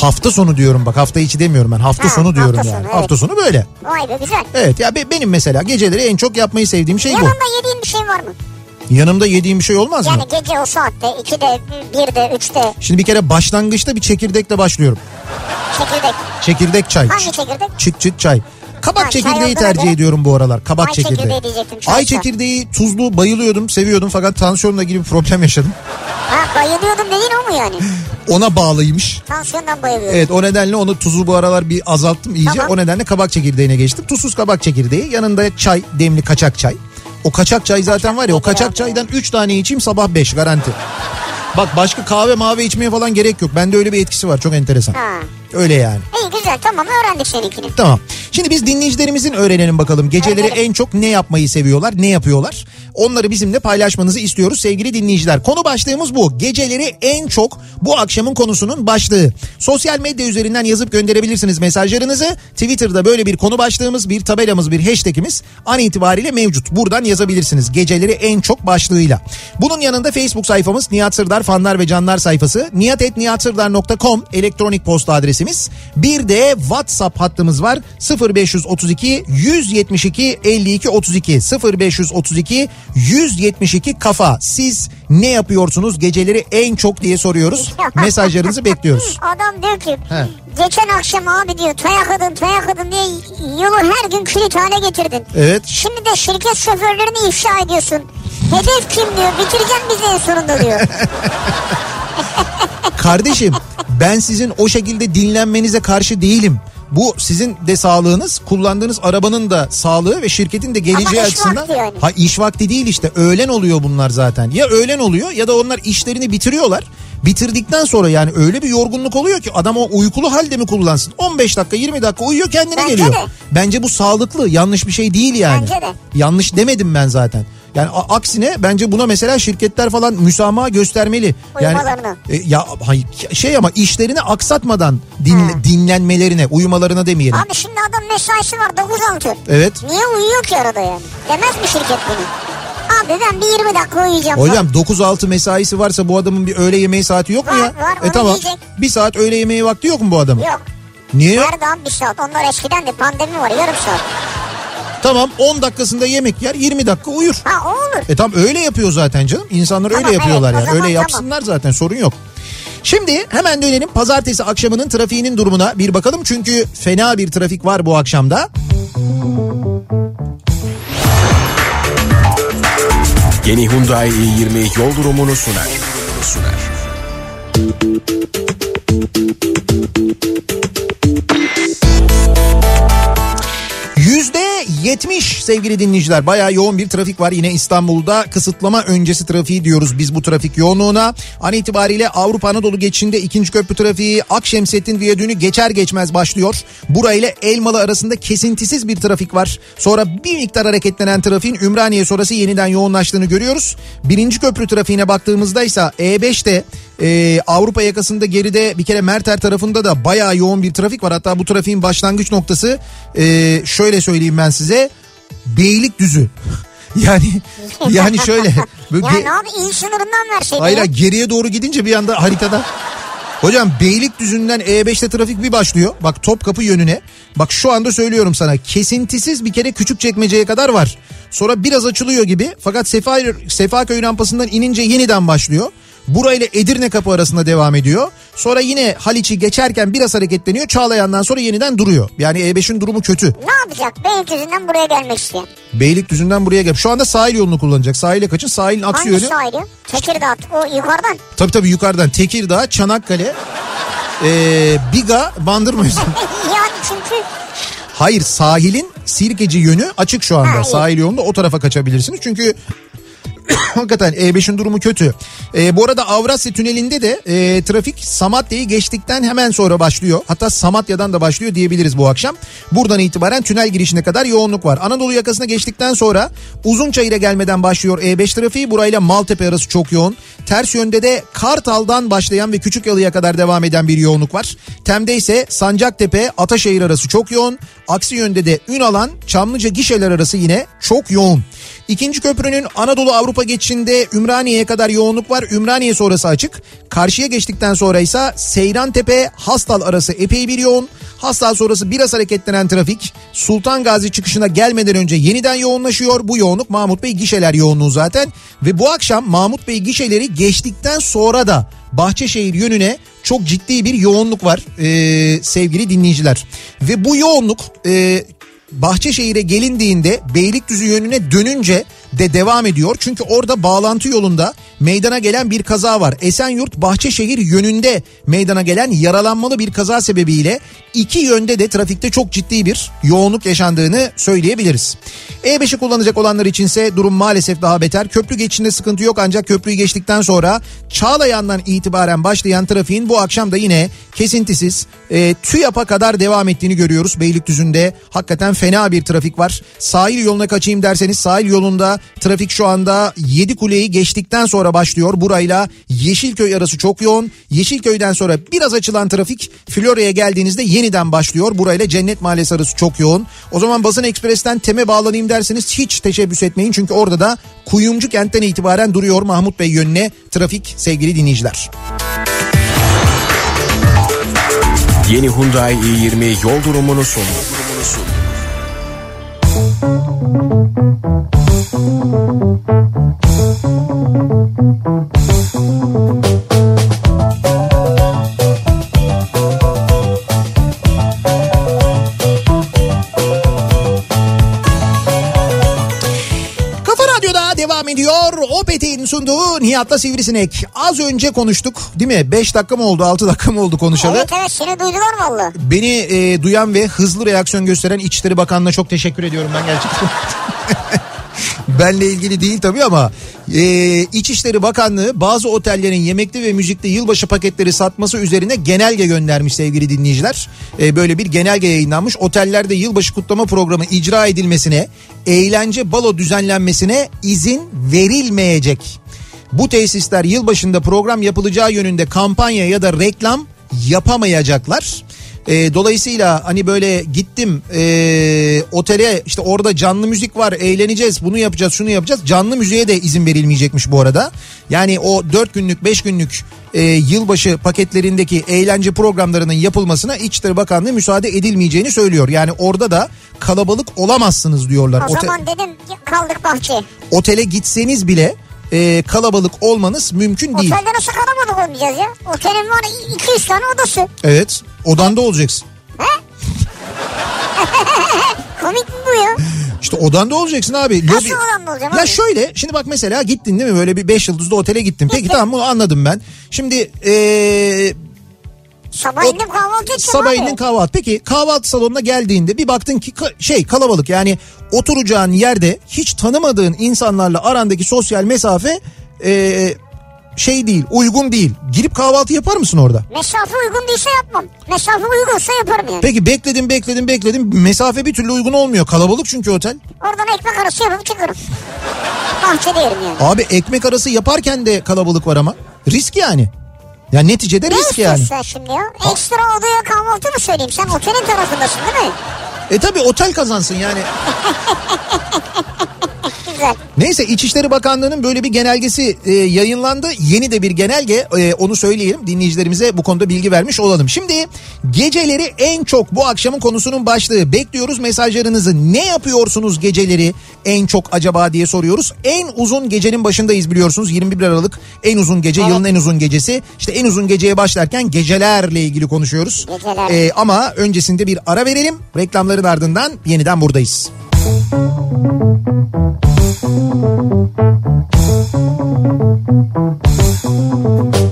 Hafta sonu diyorum bak hafta içi demiyorum ben hafta Ha, sonu diyorum hafta yani. sonu, evet. Hafta sonu böyle. Vay be güzel. Evet ya be- benim mesela geceleri en çok yapmayı sevdiğim şey bu. Yanında yediğin bir şey var mı? Yanımda yediğim bir şey olmaz Yani mı? gece o saatte 2'de 1'de 3'te Şimdi bir kere başlangıçta bir çekirdekle başlıyorum. çekirdek. Çekirdek çay. Hangi çekirdek? Çıt çıt çay. Kabak Ha, çekirdeği tercih göre- ediyorum bu aralar. Kabak Ay çekirdeği. çekirdeği diyecektim, Ay çekirdeği tuzlu bayılıyordum, seviyordum fakat tansiyonla ilgili bir problem yaşadım. Ha bayılıyordum dediğin o mu yani? Ona bağlıymış. Tansiyondan bayılıyordum. Evet o nedenle onu tuzu bu aralar bir azalttım iyice. Tamam. O nedenle kabak çekirdeğine geçtim. Tuzsuz kabak çekirdeği yanında çay demli kaçak çay. O kaçak çay zaten var ya o kaçak abi? çaydan 3 tane içeyim sabah 5 garanti. Bak başka kahve mavi içmeye falan gerek yok. Bende öyle bir etkisi var çok enteresan. Ha. Öyle yani. İyi güzel tamam öğrendik seninkini. Tamam. Şimdi biz dinleyicilerimizin öğrenelim bakalım. Geceleri Evet. en çok ne yapmayı seviyorlar, ne yapıyorlar? Onları bizimle paylaşmanızı istiyoruz sevgili dinleyiciler. Konu başlığımız bu. Geceleri en çok bu akşamın konusunun başlığı. Sosyal medya üzerinden yazıp gönderebilirsiniz mesajlarınızı. Twitter'da böyle bir konu başlığımız, bir tabelamız, bir hashtagimiz an itibariyle mevcut. Buradan yazabilirsiniz. Geceleri en çok başlığıyla. Bunun yanında Facebook sayfamız Nihat Sırdar fanlar ve canlar sayfası. niyatetniyatsırdar.com elektronik posta adresimiz. Bir de WhatsApp hattımız var. 0532 172 52 32 0532 172 kafa. Siz ne yapıyorsunuz geceleri en çok diye soruyoruz. Mesajlarınızı bekliyoruz. Adam diyor ki He. geçen akşam abi diyor kadın taya kadın diye yolu her gün kilit hale getirdin. Evet. Şimdi de şirket şoförlerini ifşa ediyorsun. Hedef kim diyor bitireceğim bizi en sonunda diyor. Kardeşim ben sizin o şekilde dinlenmenize karşı değilim. Bu sizin de sağlığınız, kullandığınız arabanın da sağlığı ve şirketin de geleceği Ama iş açısından. vakti yani. Ha iş vakti değil işte. Öğlen oluyor bunlar zaten. Ya öğlen oluyor ya da onlar işlerini bitiriyorlar. Bitirdikten sonra yani öyle bir yorgunluk oluyor ki adam o uykulu halde mi kullansın? 15 dakika 20 dakika uyuyor kendine Bence geliyor. de. Bence bu sağlıklı yanlış bir şey değil yani. Bence de. Yanlış demedim ben zaten. Yani aksine bence buna mesela şirketler falan müsamaha göstermeli. Yani Uyumalarını. e, ya hayır, şey ama işlerini aksatmadan dinle- Ha. dinlenmelerine, uyumalarına demeyelim. Abi şimdi adam mesaisi var 9-6. Evet. Niye uyuyor ki arada yani? Demez mi şirket bunu? Abi ben bir 20 dakika uyuyacağım. Hocam 9-6 mesaisi varsa bu adamın bir öğle yemeği saati yok mu Var, ya? var, e tamam. yiyecek. Bir saat öğle yemeği vakti yok mu bu adamın? Yok. Niye? Nerede abi bir saat? Onlar eskiden de pandemi var yarım saat. Tamam 10 dakikasında yemek yer 20 dakika uyur. Ha o olur. E tam öyle yapıyor zaten canım. İnsanlar Tamam, öyle yapıyorlar evet, yani. Öyle tamam. yapsınlar zaten sorun yok. Şimdi hemen dönelim pazartesi akşamının trafiğinin durumuna bir bakalım. Çünkü fena bir trafik var bu akşamda. Yeni Hyundai i20 yol durumunu sunar. Sunar. Yüzde %70 sevgili dinleyiciler. Bayağı yoğun bir trafik var yine İstanbul'da. Kısıtlama öncesi trafiği diyoruz biz bu trafik yoğunluğuna. An itibariyle Avrupa Anadolu geçişinde ikinci köprü trafiği Akşemsettin Viyadüğü'nü geçer geçmez başlıyor. Burayla Elmalı arasında kesintisiz bir trafik var. Sonra bir miktar hareketlenen trafiğin Ümraniye sonrası yeniden yoğunlaştığını görüyoruz. Birinci köprü trafiğine baktığımızda ise E5'te e, Avrupa yakasında geride bir kere Merter tarafında da bayağı yoğun bir trafik var. Hatta bu trafiğin başlangıç noktası e, şöyle söyleyeyim ben size Beylikdüzü. Yani yani şöyle. böyle Ya ne abi il sınırından verseydin. Hayır geriye doğru gidince bir anda haritada. Hocam Beylikdüzü'nden E5'te trafik bir başlıyor. Bak Topkapı yönüne. Bak şu anda söylüyorum sana kesintisiz bir kere Küçükçekmece'ye kadar var. Sonra biraz açılıyor gibi fakat Sefa, Sefaköy rampasından inince yeniden başlıyor. Burayla Edirne kapı arasında devam ediyor. Sonra yine Haliç'i geçerken biraz hareketleniyor. Çağlayan'dan sonra yeniden duruyor. Yani E5'in durumu kötü. Ne yapacak? Beylikdüzü'nden buraya gelmek isteyen. Beylikdüzü'nden buraya gel. Şu anda sahil yolunu kullanacak. Sahile kaçın. Sahilin aksi Hangi yönü. sahili? Tekirdağ. O yukarıdan. Tabii tabii yukarıdan Tekirdağ, Çanakkale, ee, Biga, Bandırma yani çünkü Hayır sahilin Sirkeci yönü açık şu anda. Ha. Sahil yolunda o tarafa kaçabilirsiniz. Çünkü hakikaten E5'in durumu kötü. Ee, bu arada Avrasya Tüneli'nde de e, trafik Samatya'yı geçtikten hemen sonra başlıyor. Hatta Samatya'dan da başlıyor diyebiliriz bu akşam. Buradan itibaren tünel girişine kadar yoğunluk var. Anadolu yakasına geçtikten sonra Uzunçayır'a gelmeden başlıyor E5 trafiği. Burayla Maltepe arası çok yoğun. Ters yönde de Kartal'dan başlayan ve Küçükyalı'ya kadar devam eden bir yoğunluk var. Tem'de ise Sancaktepe, Ataşehir arası çok yoğun. Aksi yönde de Ünalan, Çamlıca gişeler arası yine çok yoğun. İkinci köprünün Anadolu Avrupa geçişinde Ümraniye'ye kadar yoğunluk var. Ümraniye sonrası açık. Karşıya geçtikten sonra ise Seyrantepe Hastal arası epey bir yoğun. Hastal sonrası biraz hareketlenen trafik Sultan Gazi çıkışına gelmeden önce yeniden yoğunlaşıyor. Bu yoğunluk Mahmut Bey gişeler yoğunluğu zaten. Ve bu akşam Mahmut Bey gişeleri geçtikten sonra da Bahçeşehir yönüne çok ciddi bir yoğunluk var ee, sevgili dinleyiciler. Ve bu yoğunluk e, Bahçeşehir'e gelindiğinde Beylikdüzü yönüne dönünce de devam ediyor. Çünkü orada bağlantı yolunda meydana gelen bir kaza var. Esenyurt Bahçeşehir yönünde meydana gelen yaralanmalı bir kaza sebebiyle iki yönde de trafikte çok ciddi bir yoğunluk yaşandığını söyleyebiliriz. E5'i kullanacak olanlar içinse durum maalesef daha beter. Köprü geçişinde sıkıntı yok ancak köprüyü geçtikten sonra Çağlayan'dan itibaren başlayan trafiğin bu akşam da yine kesintisiz e, TÜYAP'a kadar devam ettiğini görüyoruz. Beylikdüzü'nde hakikaten fena bir trafik var. Sahil yoluna kaçayım derseniz sahil yolunda trafik şu anda Yedikule'yi geçtikten sonra başlıyor. Burayla Yeşilköy arası çok yoğun. Yeşilköy'den sonra biraz açılan trafik Florya'ya geldiğinizde yeniden başlıyor. Burayla Cennet Mahallesi arası çok yoğun. O zaman Basın Ekspres'ten Tem'e bağlanayım derseniz hiç teşebbüs etmeyin. Çünkü orada da Kuyumcu kentten itibaren duruyor Mahmut Bey yönüne trafik sevgili dinleyiciler. Yeni Hyundai i20 yol durumunu sunuyor. Devam ediyor. Opet'in sunduğu Nihat'la Sivrisinek. Az önce konuştuk değil mi? 5 dakika mı oldu 6 dakika mı oldu konuşalı? evet evet seni duydular valla. Beni e, duyan ve hızlı reaksiyon gösteren İçişleri Bakanı'na çok teşekkür ediyorum ben gerçekten. Benle ilgili değil tabii ama e, İçişleri Bakanlığı bazı otellerin yemekli ve müzikli yılbaşı paketleri satması üzerine genelge göndermiş sevgili dinleyiciler. E, böyle bir genelge yayınlanmış. Otellerde yılbaşı kutlama programı icra edilmesine, eğlence balo düzenlenmesine izin verilmeyecek. Bu tesisler yılbaşında program yapılacağı yönünde kampanya ya da reklam yapamayacaklar. E, dolayısıyla hani böyle gittim e, otele işte orada canlı müzik var eğleneceğiz bunu yapacağız şunu yapacağız canlı müziğe de izin verilmeyecekmiş bu arada. Yani o 4 günlük 5 günlük e, yılbaşı paketlerindeki eğlence programlarının yapılmasına İçişleri Bakanlığı müsaade edilmeyeceğini söylüyor. Yani orada da kalabalık olamazsınız diyorlar. O Ote- zaman dedim kaldık bahçeye. otele gitseniz bile e, kalabalık olmanız mümkün değil. Otelde nasıl kalabalık olmayacağız ya? Otelin var 200 tane odası. Evet odanda olacaksın. Komik mi bu ya? İşte odanda olacaksın abi. Nasıl odanda olacağım Ya abi? şöyle şimdi bak mesela gittin değil mi böyle bir 5 yıldızlı otele gittin. Peki tamam bunu anladım ben. Şimdi ee, Sabah O- indim kahvaltı edeceğim Sabah abi. kahvaltı. Peki kahvaltı salonuna geldiğinde bir baktın ki ka- şey kalabalık yani oturacağın yerde hiç tanımadığın insanlarla arandaki sosyal mesafe e, şey değil uygun değil. Girip kahvaltı yapar mısın orada? Mesafe uygun değilse yapmam. Mesafe uygunsa yaparım yani. Peki bekledim bekledim bekledim mesafe bir türlü uygun olmuyor. Kalabalık çünkü otel. Oradan ekmek arası yapıp çıkarım. Bahçede yerim yani. Abi ekmek arası yaparken de kalabalık var ama. Risk yani. Ya neticede Ne risk yani. istiyorsun sen şimdi ya? Ekstra odaya kahvaltı mı söyleyeyim? Sen otelin tarafındasın değil mi? E tabi otel kazansın yani. Güzel. Neyse İçişleri Bakanlığı'nın böyle bir genelgesi e, yayınlandı. Yeni de bir genelge e, onu söyleyelim dinleyicilerimize bu konuda bilgi vermiş olalım. Şimdi geceleri en çok bu akşamın konusunun başlığı bekliyoruz mesajlarınızı. Ne yapıyorsunuz geceleri en çok acaba diye soruyoruz. En uzun gecenin başındayız biliyorsunuz 21 Aralık en uzun gece Evet. yılın en uzun gecesi. İşte en uzun geceye başlarken gecelerle ilgili konuşuyoruz. Geceler. E, ama öncesinde bir ara verelim reklamların ardından yeniden buradayız. Thank you.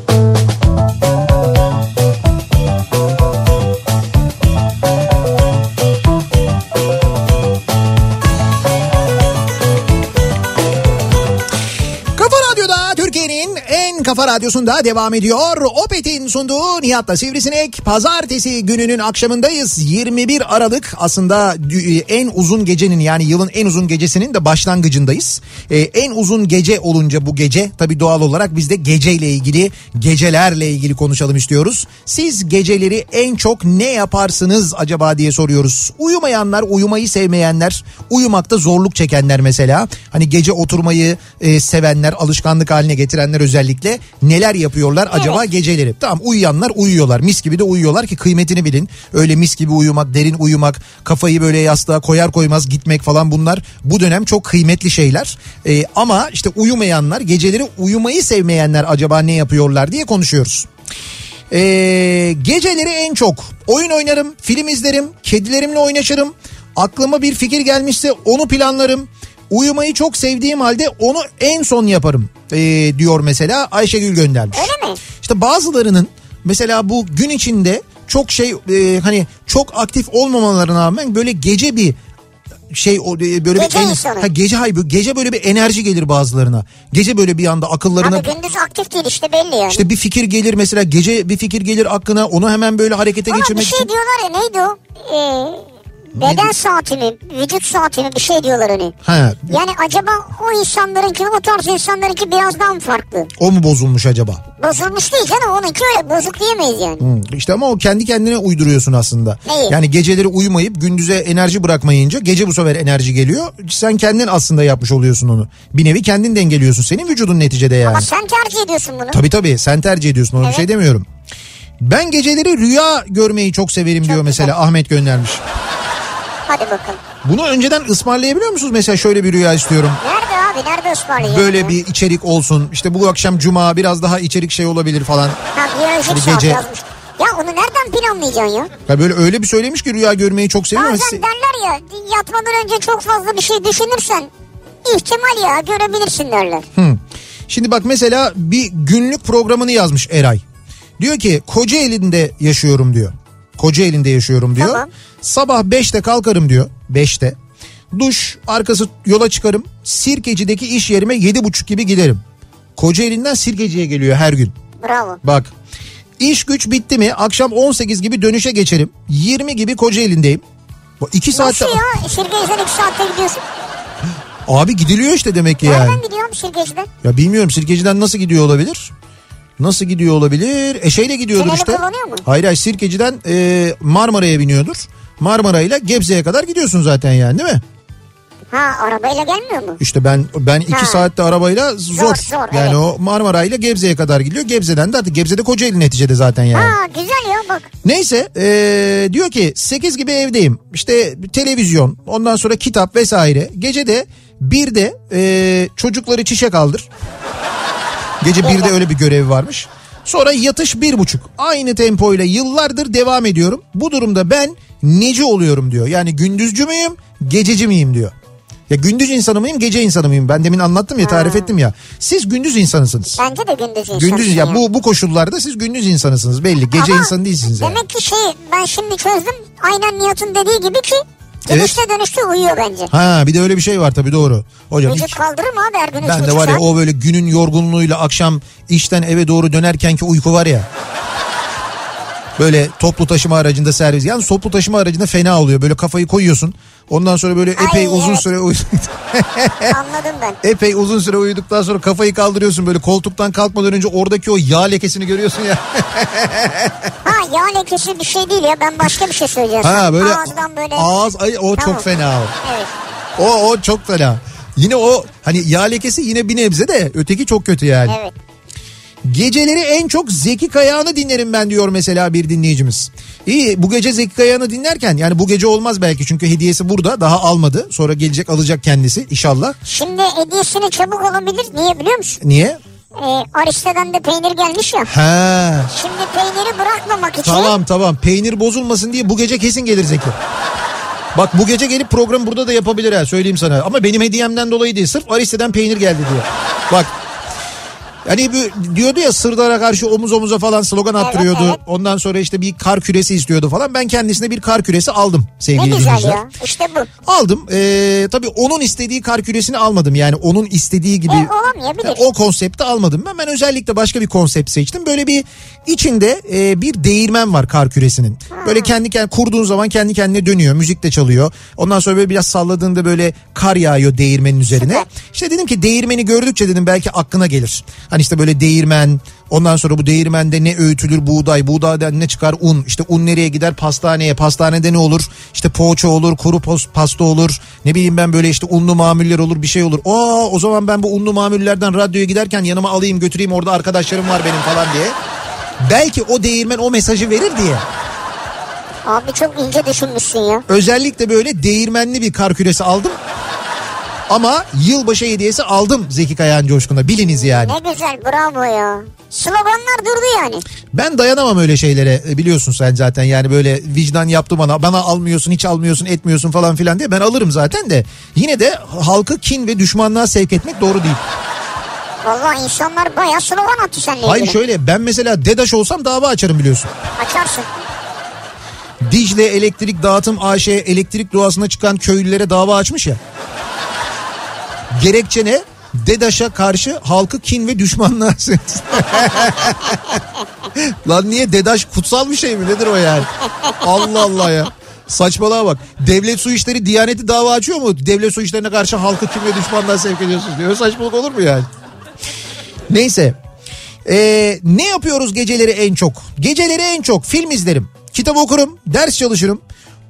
Kafa radyosunda devam ediyor. Opet'in sunduğu Nihat'la Sivrisinek. Pazartesi gününün akşamındayız. 21 Aralık aslında dü- en uzun gecenin yani yılın en uzun gecesinin de başlangıcındayız. Ee, en uzun gece olunca bu gece tabii doğal olarak biz de geceyle ilgili gecelerle ilgili konuşalım istiyoruz. Siz geceleri en çok ne yaparsınız acaba diye soruyoruz. Uyumayanlar, uyumayı sevmeyenler, uyumakta zorluk çekenler mesela. Hani gece oturmayı e, sevenler, alışkanlık haline getirenler özellikle neler yapıyorlar acaba geceleri? Tamam uyuyanlar uyuyorlar. Mis gibi de uyuyorlar ki kıymetini bilin. Öyle mis gibi uyumak, derin uyumak, kafayı böyle yastığa koyar koymaz gitmek falan bunlar bu dönem çok kıymetli şeyler. E, ama işte uyumayanlar, geceleri uyumayı sevmeyenler acaba ne yapıyorlar diye konuşuyoruz. Ee, geceleri en çok oyun oynarım, film izlerim, kedilerimle oynaşırım. Aklıma bir fikir gelmişse onu planlarım. Uyumayı çok sevdiğim halde onu en son yaparım ee, diyor mesela Ayşegül göndermiş. Öyle mi? İşte bazılarının mesela bu gün içinde çok şey e, hani çok aktif olmamalarına rağmen böyle gece bir şey e, böyle Gece bir insanı. ha, gece hayır gece böyle bir enerji gelir bazılarına. Gece böyle bir anda akıllarına Abi gündüz aktif değil işte belli yani. işte bir fikir gelir mesela gece bir fikir gelir aklına onu hemen böyle harekete Ama bir geçirmek şey için. diyorlar ya neydi o? Ee, beden saati mi? Vücut saati mi? Bir şey diyorlar hani. Ha, Yani acaba o insanlarınki o tarz insanlarınki biraz daha mı farklı? o mu bozulmuş acaba? Bozulmuş değil canım onunki öyle bozuk diyemeyiz yani. Hı, İşte ama o kendi kendine uyduruyorsun aslında. Neyi? Yani geceleri uyumayıp gündüze enerji bırakmayınca gece bu sefer enerji geliyor. Sen kendin aslında yapmış oluyorsun onu. Bir nevi kendin dengeliyorsun. Senin vücudun neticede yani. Ama sen tercih ediyorsun bunu. Tabii tabii sen tercih ediyorsun ona bir Evet. şey demiyorum. Ben geceleri rüya görmeyi çok severim diyor mesela Ahmet göndermiş. Hadi bakalım. Bunu önceden ısmarlayabiliyor musunuz? Mesela şöyle bir rüya istiyorum. Nerede abi? Nerede ısmarlayacağım? Böyle bir içerik olsun. İşte bu akşam cuma biraz daha içerik şey olabilir falan. Ha biyolojik gece- yazmış. Ya onu nereden planlayacaksın ya? Ya böyle öyle bir söylemiş ki rüya görmeyi çok seviyor. Bazen derler ya yatmadan önce çok fazla bir şey düşünürsen ihtimal ya görebilirsin derler. Hı. Şimdi bak mesela bir günlük programını yazmış Eray. Diyor ki Kocaeli'nde yaşıyorum diyor. Kocaeli'nde yaşıyorum diyor. Tamam. Sabah 5'te kalkarım diyor. 5'te. Duş arkası yola çıkarım. Sirkeci'deki iş yerime 7.30 gibi giderim. Kocaeli'nden Sirkeci'ye geliyor her gün. Bravo. Bak iş güç bitti mi akşam 18 gibi dönüşe geçerim. 20 gibi Kocaeli'ndeyim. Bu 2 saatte... Nasıl ya? Sirkeci'den 2 saatte gidiyorsun. Abi gidiliyor işte demek ki yani. Nereden gidiyorum Sirkeci'den? Ya bilmiyorum Sirkeci'den nasıl gidiyor olabilir? Nasıl gidiyor olabilir? Eşeğle gidiyordur Tüneli işte. kullanıyor mu? Hayır hayır Sirkeci'den e, Marmara'ya biniyordur. Marmara ile Gebze'ye kadar gidiyorsun zaten yani değil mi? Ha arabayla gelmiyor mu? İşte ben ben iki Ha. saatte arabayla zor. zor, yani evet. o Marmara ile Gebze'ye kadar gidiyor. Gebze'den de artık Gebze'de Kocaeli neticede zaten yani. Ha güzel ya bak. Neyse e, diyor ki 8 gibi evdeyim. İşte televizyon ondan sonra kitap vesaire. Gece de bir de e, çocukları çişe kaldır. Gece bir de öyle bir görevi varmış. Sonra yatış bir buçuk. Aynı tempoyla yıllardır devam ediyorum. Bu durumda ben neci oluyorum diyor. Yani gündüzcü müyüm gececi miyim diyor. Ya gündüz insanı mıyım gece insanı mıyım? Ben demin anlattım ya tarif ettim ya. Siz gündüz insanısınız. Bence de gündüz insansın Gündüz ya bu bu koşullarda siz gündüz insanısınız belli. Gece Ama insanı değilsiniz yani. Demek ki şey ben şimdi çözdüm. Aynen Nihat'ın dediği gibi ki Evet. dönüşte dönüşte uyuyor bence. Ha bir de öyle bir şey var tabii doğru. Hocam Vücut hiç- kaldırır mı abi her gün ben de var ya saat? o böyle günün yorgunluğuyla akşam işten eve doğru dönerkenki uyku var ya. Böyle toplu taşıma aracında servis. Yalnız toplu taşıma aracında fena oluyor. Böyle kafayı koyuyorsun. Ondan sonra böyle epey Ay, uzun evet. süre Anladım ben. epey uzun süre uyuduktan sonra kafayı kaldırıyorsun böyle koltuktan kalkmadan önce oradaki o yağ lekesini görüyorsun ya. Ha yağ lekesi bir şey değil ya ben başka bir şey söyleyeceğim. Ha böyle Ağızdan böyle. ağız ay o Tamam. çok fena o. Evet. O o çok fena. Yine o hani yağ lekesi yine bir nebze de öteki çok kötü yani. Evet. Geceleri en çok Zeki Kayağan'ı dinlerim ben diyor mesela bir dinleyicimiz. İyi bu gece Zeki Kayağan'ı dinlerken yani bu gece olmaz belki çünkü hediyesi burada daha almadı. Sonra gelecek alacak kendisi inşallah. Şimdi hediyesini çabuk alabilir. Niye biliyor musun? Niye? Ee, Ariste'den de peynir gelmiş ya. Ha Şimdi peyniri bırakmamak için. tamam tamam peynir bozulmasın diye bu gece kesin gelir Zeki. Bak bu gece gelip program burada da yapabilir ha söyleyeyim sana. Ama benim hediyemden dolayı değil sırf Ariste'den peynir geldi diye. Bak yani bu diyordu ya Sırdar'a karşı omuz omuza falan slogan attırıyordu. evet. Ondan sonra işte bir kar küresi istiyordu falan. Ben kendisine bir kar küresi aldım Ne sevgili güzel dinleyiciler. ya. İşte bu. Aldım. Ee, tabii onun istediği kar küresini almadım. Yani onun istediği gibi. E, olamayabilir. Yani o konsepti almadım ben. Ben özellikle başka bir konsept seçtim. Böyle bir içinde e, bir değirmen var kar küresinin. Böyle kendi kendine kurduğun zaman kendi kendine dönüyor. Müzik de çalıyor. Ondan sonra böyle biraz salladığında böyle kar yağıyor değirmenin üzerine. Süper. İşte dedim ki değirmeni gördükçe dedim belki aklına gelir. Hani işte böyle değirmen ondan sonra bu değirmende ne öğütülür buğday buğdaydan ne çıkar un işte un nereye gider pastaneye pastanede ne olur işte poğaça olur kuru pasta olur ne bileyim ben böyle işte unlu mamuller olur bir şey olur. Aa o zaman ben bu unlu mamullerden radyoya giderken yanıma alayım götüreyim orada arkadaşlarım var benim falan diye. Belki o değirmen o mesajı verir diye. Abi çok ince düşünmüşsün ya. Özellikle böyle değirmenli bir kar küresi aldım. Ama yılbaşı hediyesi aldım Zeki Kayan Coşkun'a biliniz yani. Ne güzel bravo ya. Sloganlar durdu yani. Ben dayanamam öyle şeylere e, biliyorsun sen zaten yani böyle vicdan yaptı bana bana almıyorsun hiç almıyorsun etmiyorsun falan filan diye ben alırım zaten de yine de halkı kin ve düşmanlığa sevk etmek doğru değil. Vallahi insanlar bayağı slogan attı seninle Hayır ilgili. şöyle ben mesela DEDAŞ olsam dava açarım biliyorsun. Açarsın. Dicle Elektrik Dağıtım AŞ elektrik doğasına çıkan köylülere dava açmış ya. Gerekçe ne? DEDAŞ'a karşı halkı kin ve düşmanlığa. Lan niye DEDAŞ kutsal bir şey mi nedir o yani? Allah Allah ya. Saçmalığa bak. Devlet su işleri Diyaneti dava açıyor mu? Devlet su işlerine karşı halkı kin ve düşmanlığa sevk ediyorsunuz diyor. Saçmalık olur mu yani? Neyse. Ee, ne yapıyoruz geceleri en çok? Geceleri en çok film izlerim. Kitap okurum, ders çalışırım.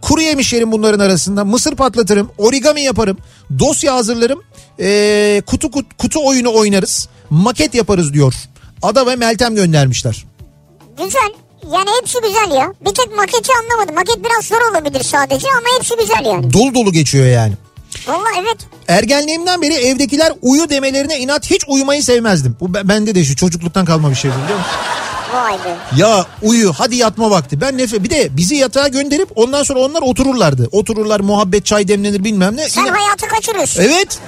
Kuru yemiş yerim bunların arasında. Mısır patlatırım, origami yaparım. Dosya hazırlarım. ee, kutu, kutu kutu oyunu oynarız. Maket yaparız diyor. Ada ve Meltem göndermişler. Güzel. Yani hepsi güzel ya. Bir tek maketi anlamadım. Maket biraz zor olabilir sadece ama hepsi güzel yani. Dolu dolu geçiyor yani. Valla evet. Ergenliğimden beri evdekiler uyu demelerine inat hiç uyumayı sevmezdim. Bu be- bende de şu çocukluktan kalma bir şey biliyor musun? Vay be. Ya uyu hadi yatma vakti. Ben nefret bir de bizi yatağa gönderip ondan sonra onlar otururlardı. Otururlar muhabbet çay demlenir bilmem ne. Sen Yine- hayatı kaçırıyorsun. Evet.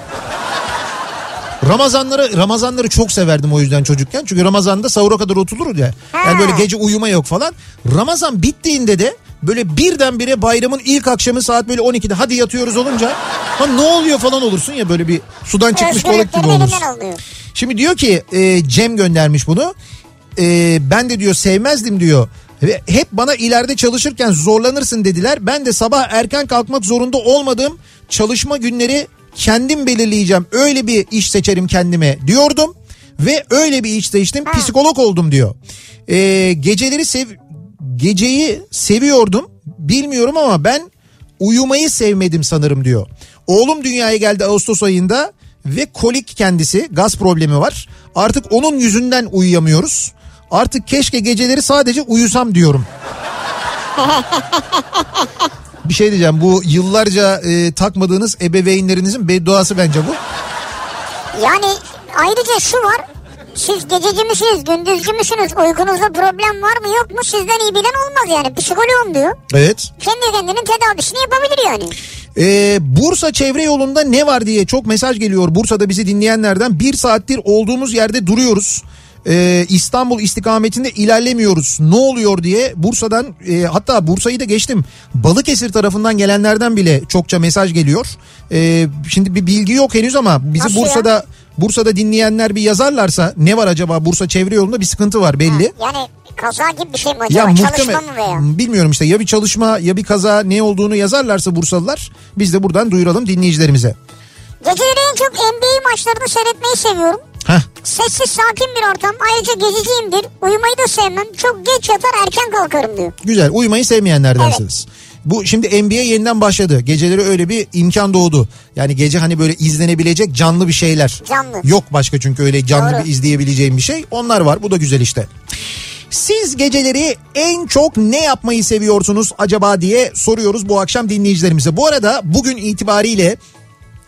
Ramazanları Ramazanları çok severdim o yüzden çocukken. Çünkü Ramazan'da sahura kadar oturulur ya. Yani böyle gece uyuma yok falan. Ramazan bittiğinde de böyle birdenbire bayramın ilk akşamı saat böyle 12'de hadi yatıyoruz olunca ha ne oluyor falan olursun ya böyle bir sudan çıkmış balık gibi olursun. Şimdi diyor ki e, Cem göndermiş bunu. E, ben de diyor sevmezdim diyor. Ve hep bana ileride çalışırken zorlanırsın dediler. Ben de sabah erken kalkmak zorunda olmadığım çalışma günleri kendim belirleyeceğim. Öyle bir iş seçerim kendime diyordum. Ve öyle bir iş seçtim. Psikolog oldum diyor. E, geceleri sev geceyi seviyordum. Bilmiyorum ama ben uyumayı sevmedim sanırım diyor. Oğlum dünyaya geldi Ağustos ayında ve kolik kendisi gaz problemi var. Artık onun yüzünden uyuyamıyoruz. Artık keşke geceleri sadece uyusam diyorum. Bir şey diyeceğim bu yıllarca e, takmadığınız ebeveynlerinizin bedduası bence bu. Yani ayrıca şu var. Siz gececi misiniz, gündüzcü müsünüz? Uykunuzda problem var mı yok mu? Sizden iyi bilen olmaz yani. Psikoloğum diyor. Evet. Kendi kendinin tedavisini yapabilir yani. Ee, Bursa çevre yolunda ne var diye çok mesaj geliyor Bursa'da bizi dinleyenlerden. Bir saattir olduğumuz yerde duruyoruz. Ee, İstanbul istikametinde ilerlemiyoruz. Ne oluyor diye Bursa'dan e, hatta Bursa'yı da geçtim. Balıkesir tarafından gelenlerden bile çokça mesaj geliyor. Ee, şimdi bir bilgi yok henüz ama bizi Nasıl ya? Bursa'da Bursa'da dinleyenler bir yazarlarsa ne var acaba Bursa çevre yolunda bir sıkıntı var belli. Yani kaza gibi bir şey mi acaba? Ya Çalışma mı veya? bilmiyorum işte ya bir çalışma ya bir kaza ne olduğunu yazarlarsa Bursalılar biz de buradan duyuralım dinleyicilerimize. Geceleri en çok NBA maçlarını seyretmeyi seviyorum. Sessiz sakin bir ortam. Ayrıca geziciyimdir. Uyumayı da sevmem. Çok geç yatar erken kalkarım diyor. güzel uyumayı sevmeyenlerdensiniz. Bu şimdi NBA yeniden başladı. Geceleri öyle bir imkan doğdu. Yani gece hani böyle izlenebilecek canlı bir şeyler. Canlı. Yok başka çünkü öyle canlı Doğru. bir izleyebileceğim bir şey. Onlar var. Bu da güzel işte. Siz geceleri en çok ne yapmayı seviyorsunuz acaba diye soruyoruz bu akşam dinleyicilerimize. Bu arada bugün itibariyle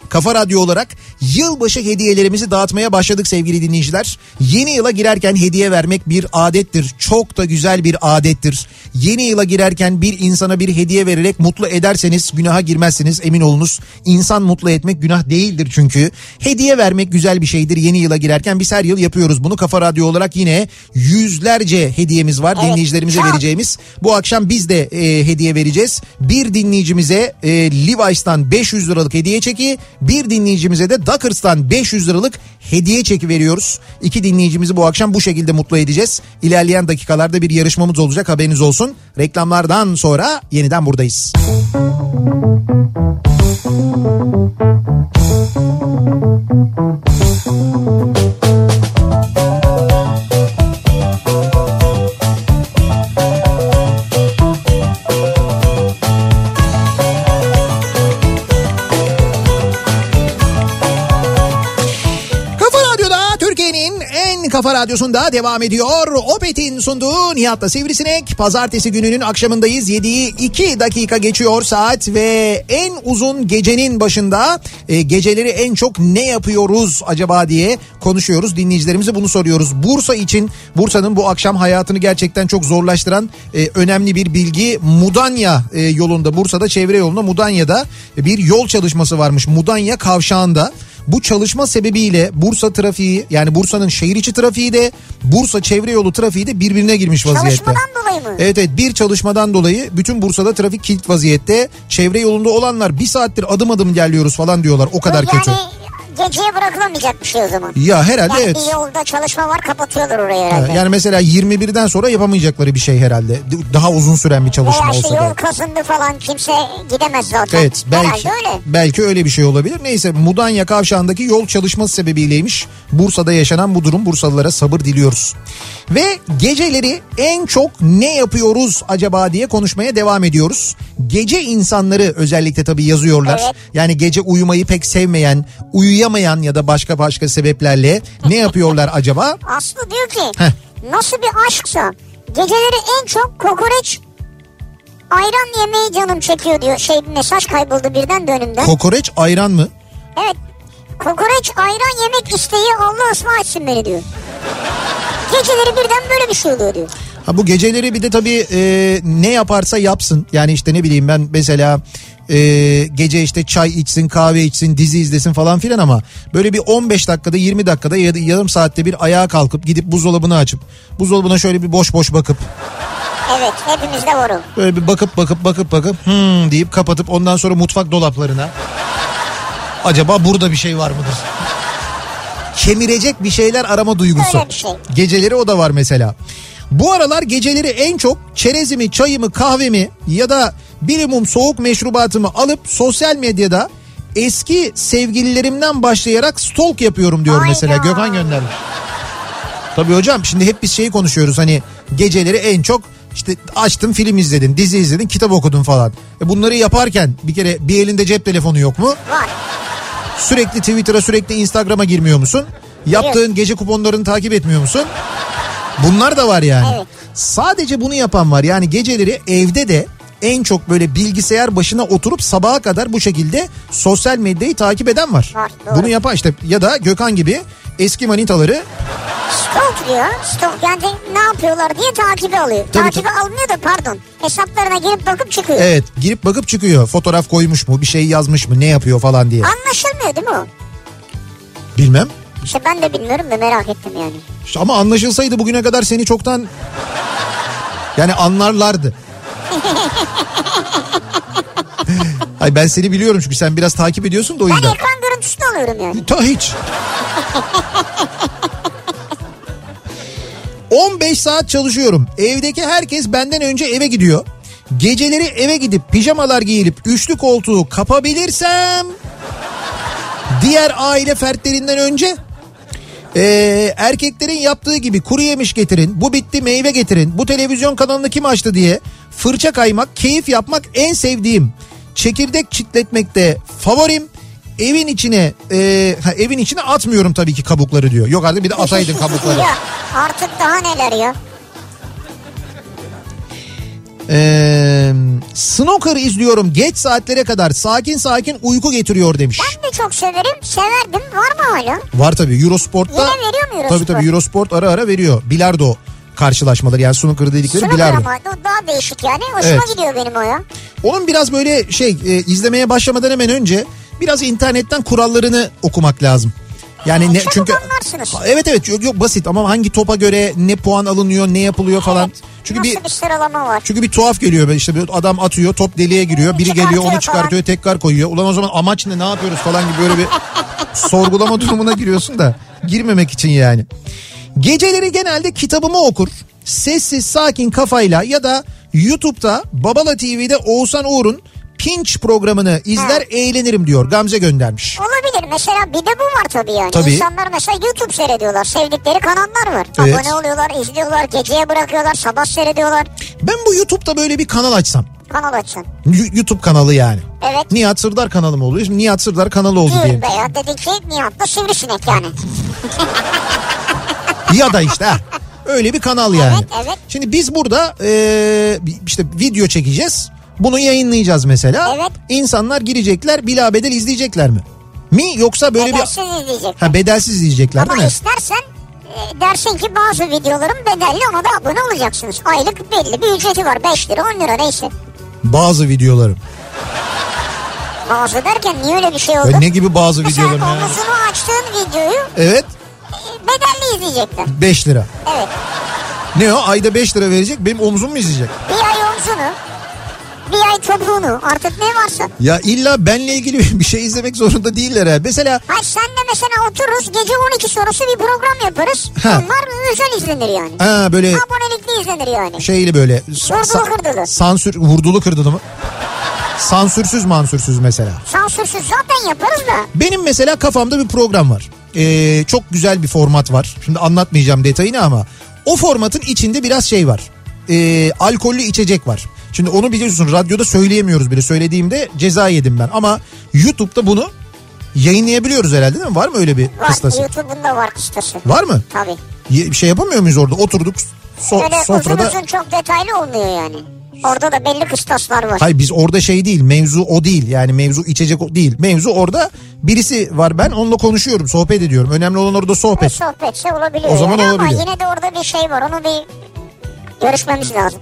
Kafa Radyo olarak yılbaşı hediyelerimizi dağıtmaya başladık sevgili dinleyiciler. Yeni yıla girerken hediye vermek bir adettir. Çok da güzel bir adettir. Yeni yıla girerken bir insana bir hediye vererek mutlu ederseniz günaha girmezsiniz emin olunuz. İnsan mutlu etmek günah değildir çünkü. Hediye vermek güzel bir şeydir yeni yıla girerken. Biz her yıl yapıyoruz bunu. Kafa Radyo olarak yine yüzlerce hediyemiz var Evet, dinleyicilerimize vereceğimiz. Bu akşam biz de e, hediye vereceğiz. Bir dinleyicimize e, Levi's'tan 500 liralık hediye çeki, bir dinleyicimize de Dockers'tan 500 liralık hediye çeki veriyoruz. İki dinleyicimizi bu akşam bu şekilde mutlu edeceğiz. İlerleyen dakikalarda bir yarışmamız olacak haberiniz olsun. Reklamlardan sonra yeniden buradayız. Kafa kafa radyosunda devam ediyor. Opet'in sunduğu Nihat'la Sivrisinek. Pazartesi gününün akşamındayız. 7'yi 2 dakika geçiyor saat ve en uzun gecenin başında e, geceleri en çok ne yapıyoruz acaba diye konuşuyoruz. Dinleyicilerimize bunu soruyoruz. Bursa için Bursa'nın bu akşam hayatını gerçekten çok zorlaştıran e, önemli bir bilgi. Mudanya e, yolunda Bursa'da çevre yolunda Mudanya'da bir yol çalışması varmış. Mudanya kavşağında. Bu çalışma sebebiyle Bursa trafiği yani Bursa'nın şehir içi trafiği de Bursa çevre yolu trafiği de birbirine girmiş vaziyette. Çalışmadan dolayı mı? Evet evet bir çalışmadan dolayı bütün Bursa'da trafik kilit vaziyette. Çevre yolunda olanlar bir saattir adım adım ilerliyoruz falan diyorlar o kadar Bu kötü. Yani geceye bırakılamayacak bir şey o zaman. Ya herhalde Yani evet. bir yolda çalışma var kapatıyorlar orayı Ha, herhalde. Yani mesela 21'den sonra yapamayacakları bir şey herhalde. Daha uzun süren bir çalışma Veya olsa da. yol kazındı falan kimse gidemez zaten. Evet belki Herhalde öyle. belki öyle bir şey olabilir. Neyse Mudanya kavşağındaki yol çalışması sebebiyleymiş. Bursa'da yaşanan bu durum Bursalılara sabır diliyoruz. Ve geceleri en çok ne yapıyoruz acaba diye konuşmaya devam ediyoruz. Gece insanları özellikle tabii yazıyorlar. Evet. Yani gece uyumayı pek sevmeyen, uyuyamayan ya da başka başka sebeplerle ne yapıyorlar acaba? Aslı diyor ki Heh. nasıl bir aşksa geceleri en çok kokoreç ayran yemeği canım çekiyor diyor. Şey mesaj kayboldu birden de önümden. Kokoreç ayran mı? evet. Kokoreç ayran yemek isteği Allah ıslah etsin beni diyor. Geceleri birden böyle bir şey oluyor diyor. Ha bu geceleri bir de tabii e, ne yaparsa yapsın. Yani işte ne bileyim ben mesela e, gece işte çay içsin, kahve içsin, dizi izlesin falan filan ama böyle bir 15 dakikada 20 dakikada ya da yarım saatte bir ayağa kalkıp gidip buzdolabını açıp buzdolabına şöyle bir boş boş bakıp Evet hepimizde var o. böyle bir bakıp bakıp bakıp bakıp hmm deyip kapatıp ondan sonra mutfak dolaplarına acaba burada bir şey var mıdır? Kemirecek bir şeyler arama duygusu. Şey. Geceleri o da var mesela. Bu aralar geceleri en çok çerezimi, çayımı, kahvemi ya da bir mum soğuk meşrubatımı alıp sosyal medyada eski sevgililerimden başlayarak stalk yapıyorum diyor Hayda. mesela. Gökhan göndermiş. Tabii hocam şimdi hep biz şeyi konuşuyoruz hani geceleri en çok işte açtın film izledin, dizi izledin, kitap okudun falan. E bunları yaparken bir kere bir elinde cep telefonu yok mu? Var. Sürekli Twitter'a sürekli Instagram'a girmiyor musun? Yaptığın gece kuponlarını takip etmiyor musun? Bunlar da var yani. Evet. Sadece bunu yapan var. Yani geceleri evde de en çok böyle bilgisayar başına oturup sabaha kadar bu şekilde sosyal medyayı takip eden var. Var, doğru. Bunu yapan işte ya da Gökhan gibi eski manitaları Stalk diyor. Stalk yani ne yapıyorlar diye takibi alıyor. Tabii, takibi almıyor da pardon. Hesaplarına girip bakıp çıkıyor. Evet girip bakıp çıkıyor. Fotoğraf koymuş mu bir şey yazmış mı ne yapıyor falan diye. Anlaşılmıyor değil mi o? Bilmem. İşte ben de bilmiyorum da merak ettim yani. İşte ama anlaşılsaydı bugüne kadar seni çoktan yani anlarlardı. Ay ben seni biliyorum çünkü sen biraz takip ediyorsun da o Ben yüzden. ekran görüntüsünü alıyorum yani. Ta hiç. 15 saat çalışıyorum. Evdeki herkes benden önce eve gidiyor. Geceleri eve gidip pijamalar giyilip üçlü koltuğu kapabilirsem diğer aile fertlerinden önce ee, erkeklerin yaptığı gibi kuru yemiş getirin, bu bitti meyve getirin, bu televizyon kanalını kim açtı diye fırça kaymak, keyif yapmak en sevdiğim. Çekirdek çitletmekte favorim. Evin içine e, ha, evin içine atmıyorum tabii ki kabukları diyor. Yok artık bir de ataydın kabukları. ya artık daha neler ya. Ee, snooker izliyorum geç saatlere kadar sakin sakin uyku getiriyor demiş. Ben de çok severim. Severdim. Var mı hala? Var tabii Eurosport'ta. Yine veriyor mu Eurosport? Tabii tabii Eurosport ara ara veriyor. Bilardo karşılaşmaları yani snooker dedikleri Snooker bilardo. ama daha değişik yani. Hoşuma Evet. gidiyor benim o ya. Onun biraz böyle şey e, izlemeye başlamadan hemen önce biraz internetten kurallarını okumak lazım. Yani ne çünkü. Ha, Evet evet yok, yok basit ama hangi topa göre ne puan alınıyor ne yapılıyor falan. Evet. Çünkü Nasıl bir bir sıralama var? çünkü bir tuhaf geliyor işte bir adam atıyor top deliğe giriyor biri geliyor onu Çıkartıyor çıkartıyor tekrar koyuyor. Ulan o zaman amaç ne ne yapıyoruz falan gibi böyle bir sorgulama durumuna giriyorsun da girmemek için yani. Geceleri genelde kitabımı okur. Sessiz sakin kafayla ya da YouTube'da Babala TV'de Oğuzhan Uğur'un Pinch programını izler eğlenirim diyor. Gamze göndermiş. Olabilir. Mesela bir de bu var tabii yani. Tabii. İnsanlar mesela YouTube seyrediyorlar. Sevdikleri kanallar var. Evet. Abone oluyorlar, izliyorlar, geceye bırakıyorlar, sabah seyrediyorlar. Ben bu YouTube'da böyle bir kanal açsam. Kanal açsın. YouTube kanalı yani. Evet. Nihat Sırdar kanalı mı oluyor? Şimdi Nihat Sırdar kanalı oldu Değil diyelim. veya dedi ki Nihat'ta sivrisinek yani. ya da işte ha, öyle bir kanal yani. Evet, evet. Şimdi biz burada e, işte video çekeceğiz. Bunu yayınlayacağız mesela. Evet. İnsanlar girecekler bilabedel izleyecekler mi? Mi yoksa böyle Bedelsiz bir izleyecek. ha bedelsiz izleyecekler Ama değil mi? istersen e, dersin ki bazı videolarım bedelli ona da abone olacaksınız. Aylık belli bir ücreti var. 5 lira 10 lira neyse. Bazı videolarım. Bazı derken niye öyle bir şey oldu? Ya ne gibi bazı Mesela videolarım ya? omuzunu açtığın videoyu Evet e, bedelli izleyecekler. 5 lira. Evet. Ne o ayda 5 lira verecek benim omzum mu izleyecek? Bir ay omzunu, ay topuğunu artık ne varsa. Ya illa benle ilgili bir şey izlemek zorunda değiller ha. Mesela Hayır sen de mesela otururuz gece 12 sonrası bir program yaparız. Ha. Onlar özel izlenir yani. ha böyle Abonelikli izlenir yani. şeyli böyle Vurdulu kırdılı. sansür vurdulu kırdılı mı? Sansürsüz mansürsüz mesela. Sansürsüz zaten yaparız da. Benim mesela kafamda bir program var. Ee, çok güzel bir format var. Şimdi anlatmayacağım detayını ama o formatın içinde biraz şey var. Ee, alkollü içecek var. Şimdi onu biliyorsun radyoda söyleyemiyoruz bile. Söylediğimde ceza yedim ben. Ama YouTube'da bunu yayınlayabiliyoruz herhalde değil mi? Var mı öyle bir Var kıstası? YouTube'un da var kıstası. Var mı? Tabii. Bir şey yapamıyor muyuz orada? Oturduk so- Öyle sofrada. uzun uzun çok detaylı olmuyor yani. Orada da belli kıstaslar var. Hayır biz orada şey değil mevzu o değil yani mevzu içecek o değil. Mevzu orada birisi var ben onunla konuşuyorum sohbet ediyorum. Önemli olan orada sohbet. sohbetse olabiliyor O zaman yani olabiliyor. ama yine de orada bir şey var onu bir görüşmemiz lazım.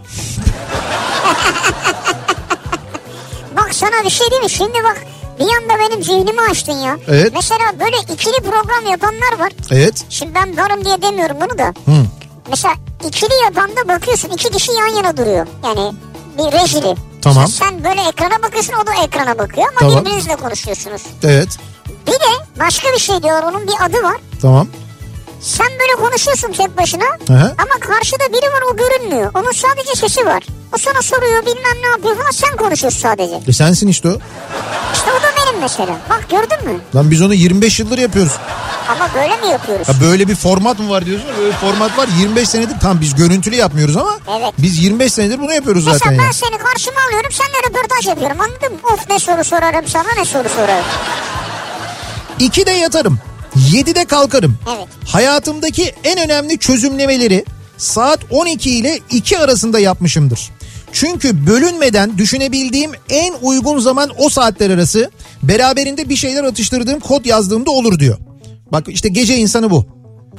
bak sana bir şey değil mi? Şimdi bak bir anda benim zihnimi açtın ya. Evet. Mesela böyle ikili program yapanlar var. Evet. Şimdi ben varım diye demiyorum bunu da. Hı. Mesela ikili yapan da bakıyorsun iki kişi yan yana duruyor. Yani bir rejili. Tamam. Mesela sen böyle ekrana bakıyorsun o da ekrana bakıyor ama Tamam. birbirinizle konuşuyorsunuz. Evet. Bir de başka bir şey diyor onun bir adı var. Tamam. Sen böyle konuşuyorsun tek başına hı. ama karşıda biri var o görünmüyor. Onun sadece sesi var. O sana soruyor bilmem ne yapıyor falan sen konuşuyorsun sadece. E sensin işte o. İşte o da benim mesela. Bak gördün mü? Lan biz onu 25 yıldır yapıyoruz. Ama böyle mi yapıyoruz? Ya böyle bir format mı var diyorsun? Böyle bir format var 25 senedir. Tam biz görüntülü yapmıyoruz ama Evet. biz 25 senedir bunu yapıyoruz zaten. Mesela ben ya. seni karşıma alıyorum senle röportaj yapıyorum anladın mı? Of ne soru sorarım sana ne soru sorarım. 2'de yatarım. 7'de kalkarım. Evet. Hayatımdaki en önemli çözümlemeleri saat 12 ile 2 arasında yapmışımdır. Çünkü bölünmeden düşünebildiğim en uygun zaman o saatler arası beraberinde bir şeyler atıştırdığım kod yazdığımda olur diyor. Bak işte gece insanı bu.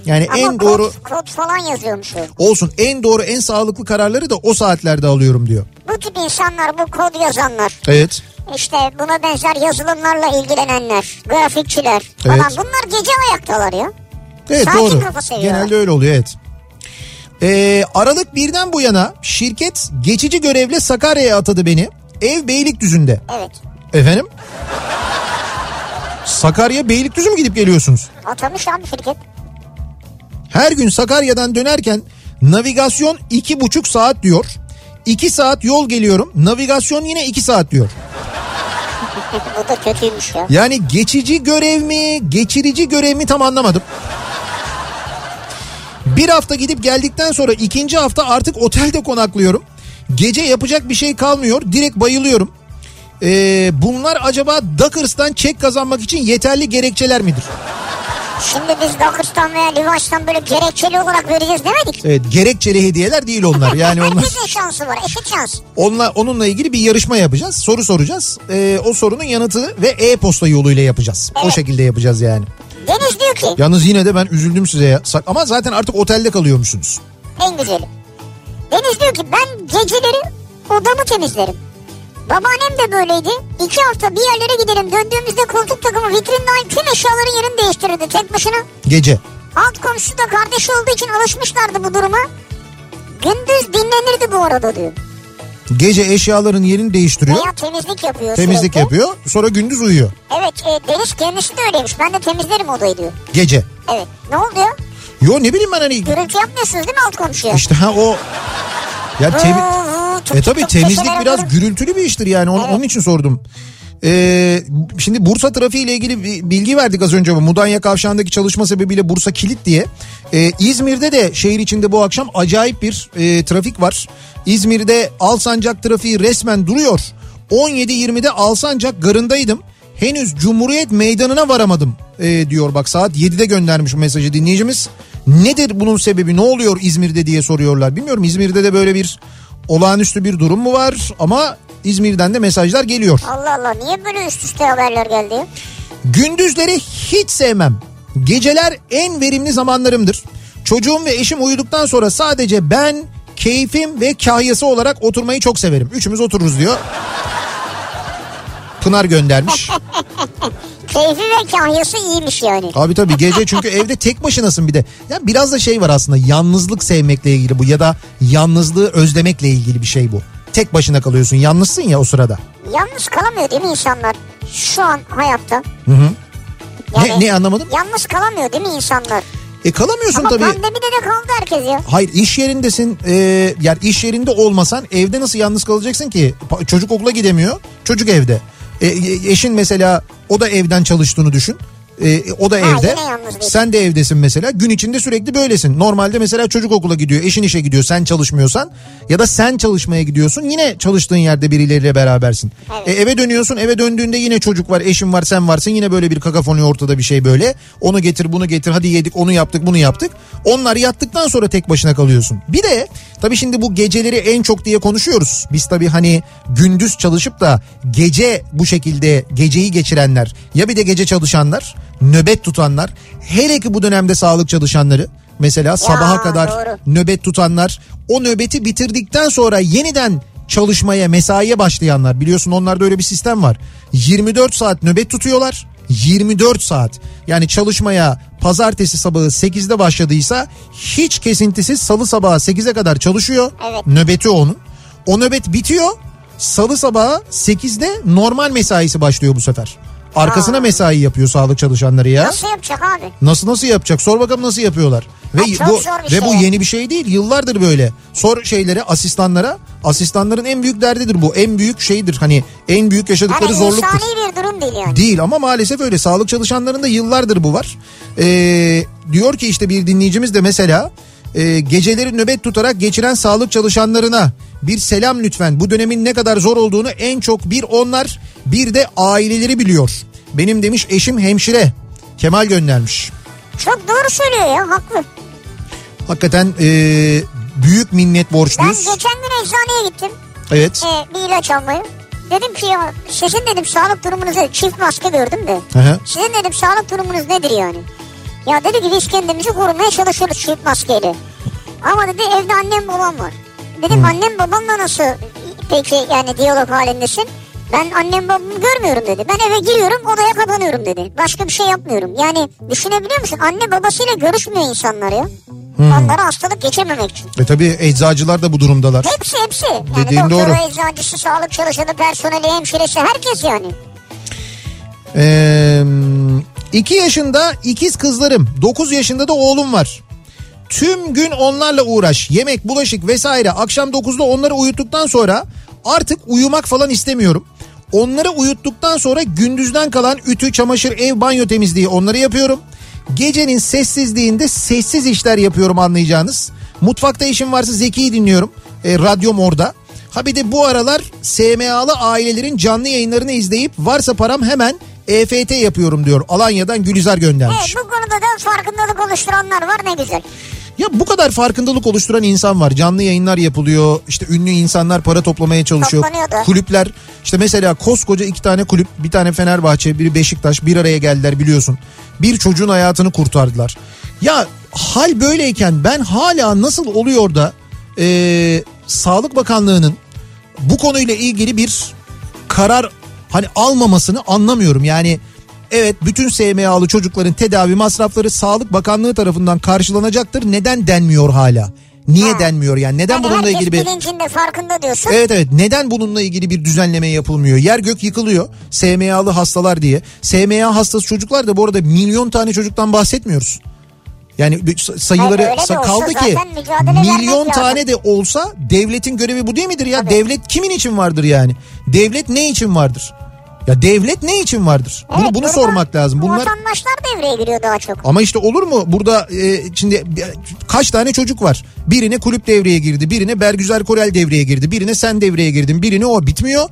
Yani Ama en kod, doğru kod falan yazıyormuş olsun en doğru en sağlıklı kararları da o saatlerde alıyorum diyor. Bu tip insanlar bu kod yazanlar. Evet. İşte buna benzer yazılımlarla ilgilenenler. Grafikçiler falan. Evet. Bunlar gece ayaktalar ya. Evet Sakin doğru. kafa. Genelde öyle oluyor evet. Ee, Aralık birden bu yana şirket geçici görevle Sakarya'ya atadı beni. Ev Beylikdüzü'nde. Evet. Efendim? Sakarya Beylikdüzü mü gidip geliyorsunuz? Atamış abi şirket. Her gün Sakarya'dan dönerken navigasyon iki buçuk saat diyor. İki saat yol geliyorum. Navigasyon yine iki saat diyor. bu da kötüymüş ya. Yani geçici görev mi, geçirici görev mi tam anlamadım. Bir hafta gidip geldikten sonra ikinci hafta artık otelde konaklıyorum. Gece yapacak bir şey kalmıyor. Direkt bayılıyorum. Ee, bunlar acaba Duckers'tan çek kazanmak için yeterli gerekçeler midir? Şimdi biz Dokistan veya Livaş'tan böyle gerekçeli olarak vereceğiz demedik. Evet gerekçeli hediyeler değil onlar. Yani onlar Herkesin şansı var eşit şans. onunla, onunla ilgili bir yarışma yapacağız. Soru soracağız. Ee, o sorunun yanıtı ve e-posta yoluyla yapacağız. O Evet. şekilde yapacağız yani. Deniz diyor ki Yalnız yine de ben üzüldüm size ya. Ama zaten artık otelde kalıyormuşsunuz. en güzeli. Deniz diyor ki ben geceleri odamı temizlerim. Babaannem de böyleydi. İki hafta bir yerlere gidelim. Döndüğümüzde koltuk takımı vitrinden tüm eşyaların yerini değiştirirdi tek başına. Gece. Alt komşusu da kardeşi olduğu için alışmışlardı bu duruma. Gündüz dinlenirdi bu arada diyor. Gece eşyaların yerini değiştiriyor. Veya temizlik yapıyor Temizlik sürekli. yapıyor. Sonra gündüz uyuyor. Evet e, Deniz kendisi de öyleymiş. Ben de temizlerim odayı diyor. Gece. Evet. Ne oldu ya? Yo ne bileyim ben hani Gürültü yapmıyorsunuz değil mi alt komşuya? işte ha o ya temi- tık E tabi temizlik biraz gürültülü bir iştir yani onun, Evet. onun için sordum. Ee, şimdi Bursa trafiği ile ilgili bir bilgi verdik az önce. Mudanya Kavşağı'ndaki çalışma sebebiyle Bursa kilit diye. Ee, İzmir'de de şehir içinde bu akşam acayip bir e, trafik var. İzmir'de Alsancak trafiği resmen duruyor. 17.20'de Alsancak garındaydım. Henüz Cumhuriyet Meydanı'na varamadım e, diyor bak saat 7'de göndermiş bu mesajı dinleyicimiz. Nedir bunun sebebi ne oluyor İzmir'de diye soruyorlar. Bilmiyorum İzmir'de de böyle bir olağanüstü bir durum mu var ama İzmir'den de mesajlar geliyor. Allah Allah niye böyle üst üste haberler geldi? Gündüzleri hiç sevmem. Geceler en verimli zamanlarımdır. Çocuğum ve eşim uyuduktan sonra sadece ben, keyfim ve kahyası olarak oturmayı çok severim. Üçümüz otururuz diyor. Pınar göndermiş. Keyfi ve kahyası iyiymiş yani. Abi tabii gece çünkü evde tek başınasın bir de. Ya biraz da şey var aslında yalnızlık sevmekle ilgili bu ya da yalnızlığı özlemekle ilgili bir şey bu. Tek başına kalıyorsun yalnızsın ya o sırada. Yalnız kalamıyor değil mi insanlar şu an hayatta? Hı hı. Yani Ne, ne anlamadım? Yalnız kalamıyor değil mi insanlar? E kalamıyorsun Ama tabii. pandemide de kaldı herkes ya. Hayır iş yerindesin e, yani iş yerinde olmasan evde nasıl yalnız kalacaksın ki? Pa- Çocuk okula gidemiyor çocuk evde. E, e, eşin mesela o da evden çalıştığını düşün. E, o da Ha, evde. Sen de evdesin mesela. Gün içinde sürekli böylesin. Normalde mesela çocuk okula gidiyor, eşin işe gidiyor, sen çalışmıyorsan ya da sen çalışmaya gidiyorsun. Yine çalıştığın yerde birileriyle berabersin. Evet. E, eve dönüyorsun, eve döndüğünde yine çocuk var, eşin var, sen varsın. Yine böyle bir kakafoni ortada bir şey böyle. Onu getir, bunu getir. Hadi yedik, onu yaptık, bunu yaptık. Onlar yattıktan sonra tek başına kalıyorsun. Bir de tabii şimdi bu geceleri en çok diye konuşuyoruz. Biz tabii hani gündüz çalışıp da gece bu şekilde geceyi geçirenler ya bir de gece çalışanlar, nöbet tutanlar, hele ki bu dönemde sağlık çalışanları mesela sabaha kadar doğru. nöbet tutanlar, o nöbeti bitirdikten sonra yeniden çalışmaya, mesaiye başlayanlar biliyorsun onlarda öyle bir sistem var. 24 saat nöbet tutuyorlar. 24 saat yani çalışmaya pazartesi sabahı 8'de başladıysa hiç kesintisiz salı sabahı 8'e kadar çalışıyor. Evet. Nöbeti onun. O nöbet bitiyor. Salı sabahı 8'de normal mesaisi başlıyor bu sefer. Arkasına Aa. mesai yapıyor sağlık çalışanları ya. Nasıl yapacak abi? Nasıl nasıl yapacak? Sor bakalım nasıl yapıyorlar. Ve Ha, bu ve şey bu yeni bir şey değil. Yıllardır böyle. Sor şeylere, asistanlara. Asistanların en büyük derdidir bu. En büyük şeydir. Hani en büyük yaşadıkları Yani zorluktur. bir durum değil yani. Değil ama maalesef öyle. Sağlık çalışanlarında yıllardır bu var. Ee, diyor ki işte bir dinleyicimiz de mesela e, geceleri nöbet tutarak geçiren sağlık çalışanlarına bir selam lütfen. Bu dönemin ne kadar zor olduğunu en çok bir onlar bir de aileleri biliyor. Benim demiş eşim hemşire. Kemal göndermiş. Çok doğru söylüyor ya haklı. Hakikaten e, büyük minnet Ben borçluyuz. geçen gün eczaneye gittim. Evet. e, bir ilaç almaya. Dedim ki ya sizin dedim sağlık durumunuz? Çift maske gördüm de. Hı. Sizin dedim sağlık durumunuz nedir yani? Ya dedi ki biz kendimizi korumaya çalışıyoruz çift maskeyle. Ama dedi evde annem babam var. Dedim annem babamla nasıl peki yani diyalog halindesin? Ben annem babamı görmüyorum dedi. Ben eve giriyorum odaya kapanıyorum dedi. Başka bir şey yapmıyorum. Yani düşünebiliyor musun? Anne babasıyla görüşmüyor insanlar ya. Onlara hastalık geçememek için. E tabii eczacılar da bu durumdalar. Hepsi hepsi. Yani Dediğin doktoru, doğru. eczacısı, sağlık çalışanı, personeli, hemşiresi herkes yani. Ee, 2 yaşında ikiz kızlarım, 9 yaşında da oğlum var. Tüm gün onlarla uğraş. Yemek, bulaşık vesaire. Akşam 9'da onları uyuttuktan sonra artık uyumak falan istemiyorum. Onları uyuttuktan sonra gündüzden kalan ütü, çamaşır, ev, banyo temizliği onları yapıyorum. Gecenin sessizliğinde sessiz işler yapıyorum anlayacağınız. Mutfakta işim varsa Zeki'yi dinliyorum. E, radyom orada. Ha bir de bu aralar SMA'lı ailelerin canlı yayınlarını izleyip varsa param hemen EFT yapıyorum diyor. Alanya'dan Gülizar göndermiş. Evet bu konuda da farkındalık oluşturanlar var ne güzel. Ya bu kadar farkındalık oluşturan insan var. Canlı yayınlar yapılıyor. İşte ünlü insanlar para toplamaya çalışıyor. Kulüpler işte mesela koskoca iki tane kulüp bir tane Fenerbahçe biri Beşiktaş bir araya geldiler biliyorsun. Bir çocuğun hayatını kurtardılar. Ya hal böyleyken ben hala nasıl oluyor da e, Sağlık Bakanlığı'nın bu konuyla ilgili bir karar hani almamasını anlamıyorum. Yani evet bütün SMA'lı çocukların tedavi masrafları Sağlık Bakanlığı tarafından karşılanacaktır. Neden denmiyor hala? Niye Ha. denmiyor yani? Neden Yani bununla ilgili bir bilincinde farkında diyorsun. Evet evet neden bununla ilgili bir düzenleme yapılmıyor? Yer gök yıkılıyor SMA'lı hastalar diye. SMA hastası çocuklar da bu arada milyon tane çocuktan bahsetmiyoruz. Yani sayıları Hayır, kaldı ki milyon lazım. tane de olsa devletin görevi bu değil midir ya? Tabii. Devlet kimin için vardır yani? Devlet ne için vardır? Ya devlet ne için vardır? Bunu Evet, bunu burada sormak lazım. Bunlar Vatandaşlar devreye giriyor daha çok. ama işte olur mu burada e, şimdi e, kaç tane çocuk var? Birine kulüp devreye girdi, birine Bergüzar Korel devreye girdi, birine sen devreye girdin, birine o bitmiyor.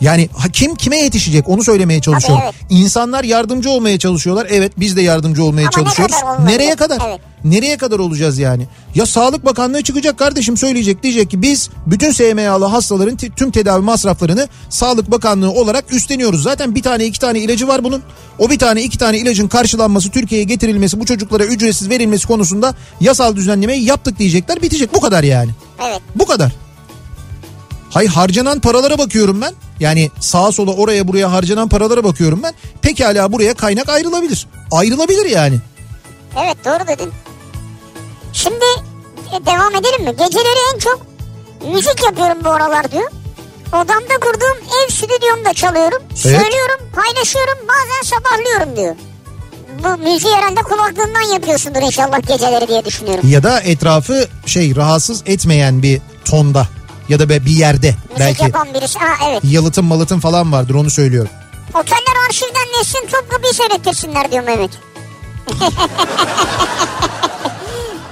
Yani kim kime yetişecek onu söylemeye çalışıyorum. evet. İnsanlar yardımcı olmaya çalışıyorlar. Evet biz de yardımcı olmaya Ama ne çalışıyoruz. kadar olmalı? Nereye kadar? Evet. Nereye kadar olacağız yani? Ya Sağlık Bakanlığı çıkacak kardeşim söyleyecek diyecek ki biz bütün SMA'lı hastaların tüm tedavi masraflarını Sağlık Bakanlığı olarak üstleniyoruz. Zaten bir tane iki tane ilacı var bunun. O bir tane iki tane ilacın karşılanması Türkiye'ye getirilmesi bu çocuklara ücretsiz verilmesi konusunda yasal düzenlemeyi yaptık diyecekler bitecek bu kadar yani. Evet. Bu kadar. Hay harcanan paralara bakıyorum ben. Yani sağa sola oraya buraya harcanan paralara bakıyorum ben. Pekala buraya kaynak ayrılabilir. Ayrılabilir yani. Evet doğru dedin. Şimdi e, devam edelim mi? Geceleri en çok müzik yapıyorum bu aralar diyor. Odamda kurduğum ev stüdyomda çalıyorum. Söylüyorum, paylaşıyorum, bazen sabahlıyorum diyor. Bu müziği herhalde kulaklığından yapıyorsundur inşallah geceleri diye düşünüyorum. Ya da etrafı şey rahatsız etmeyen bir tonda ya da bir yerde Müzik belki yapan birisi. Ha evet. yalıtım malıtım falan vardır onu söylüyorum. Oteller arşivden Nesin Topkapı'yı seyrettirsinler diyor Mehmet.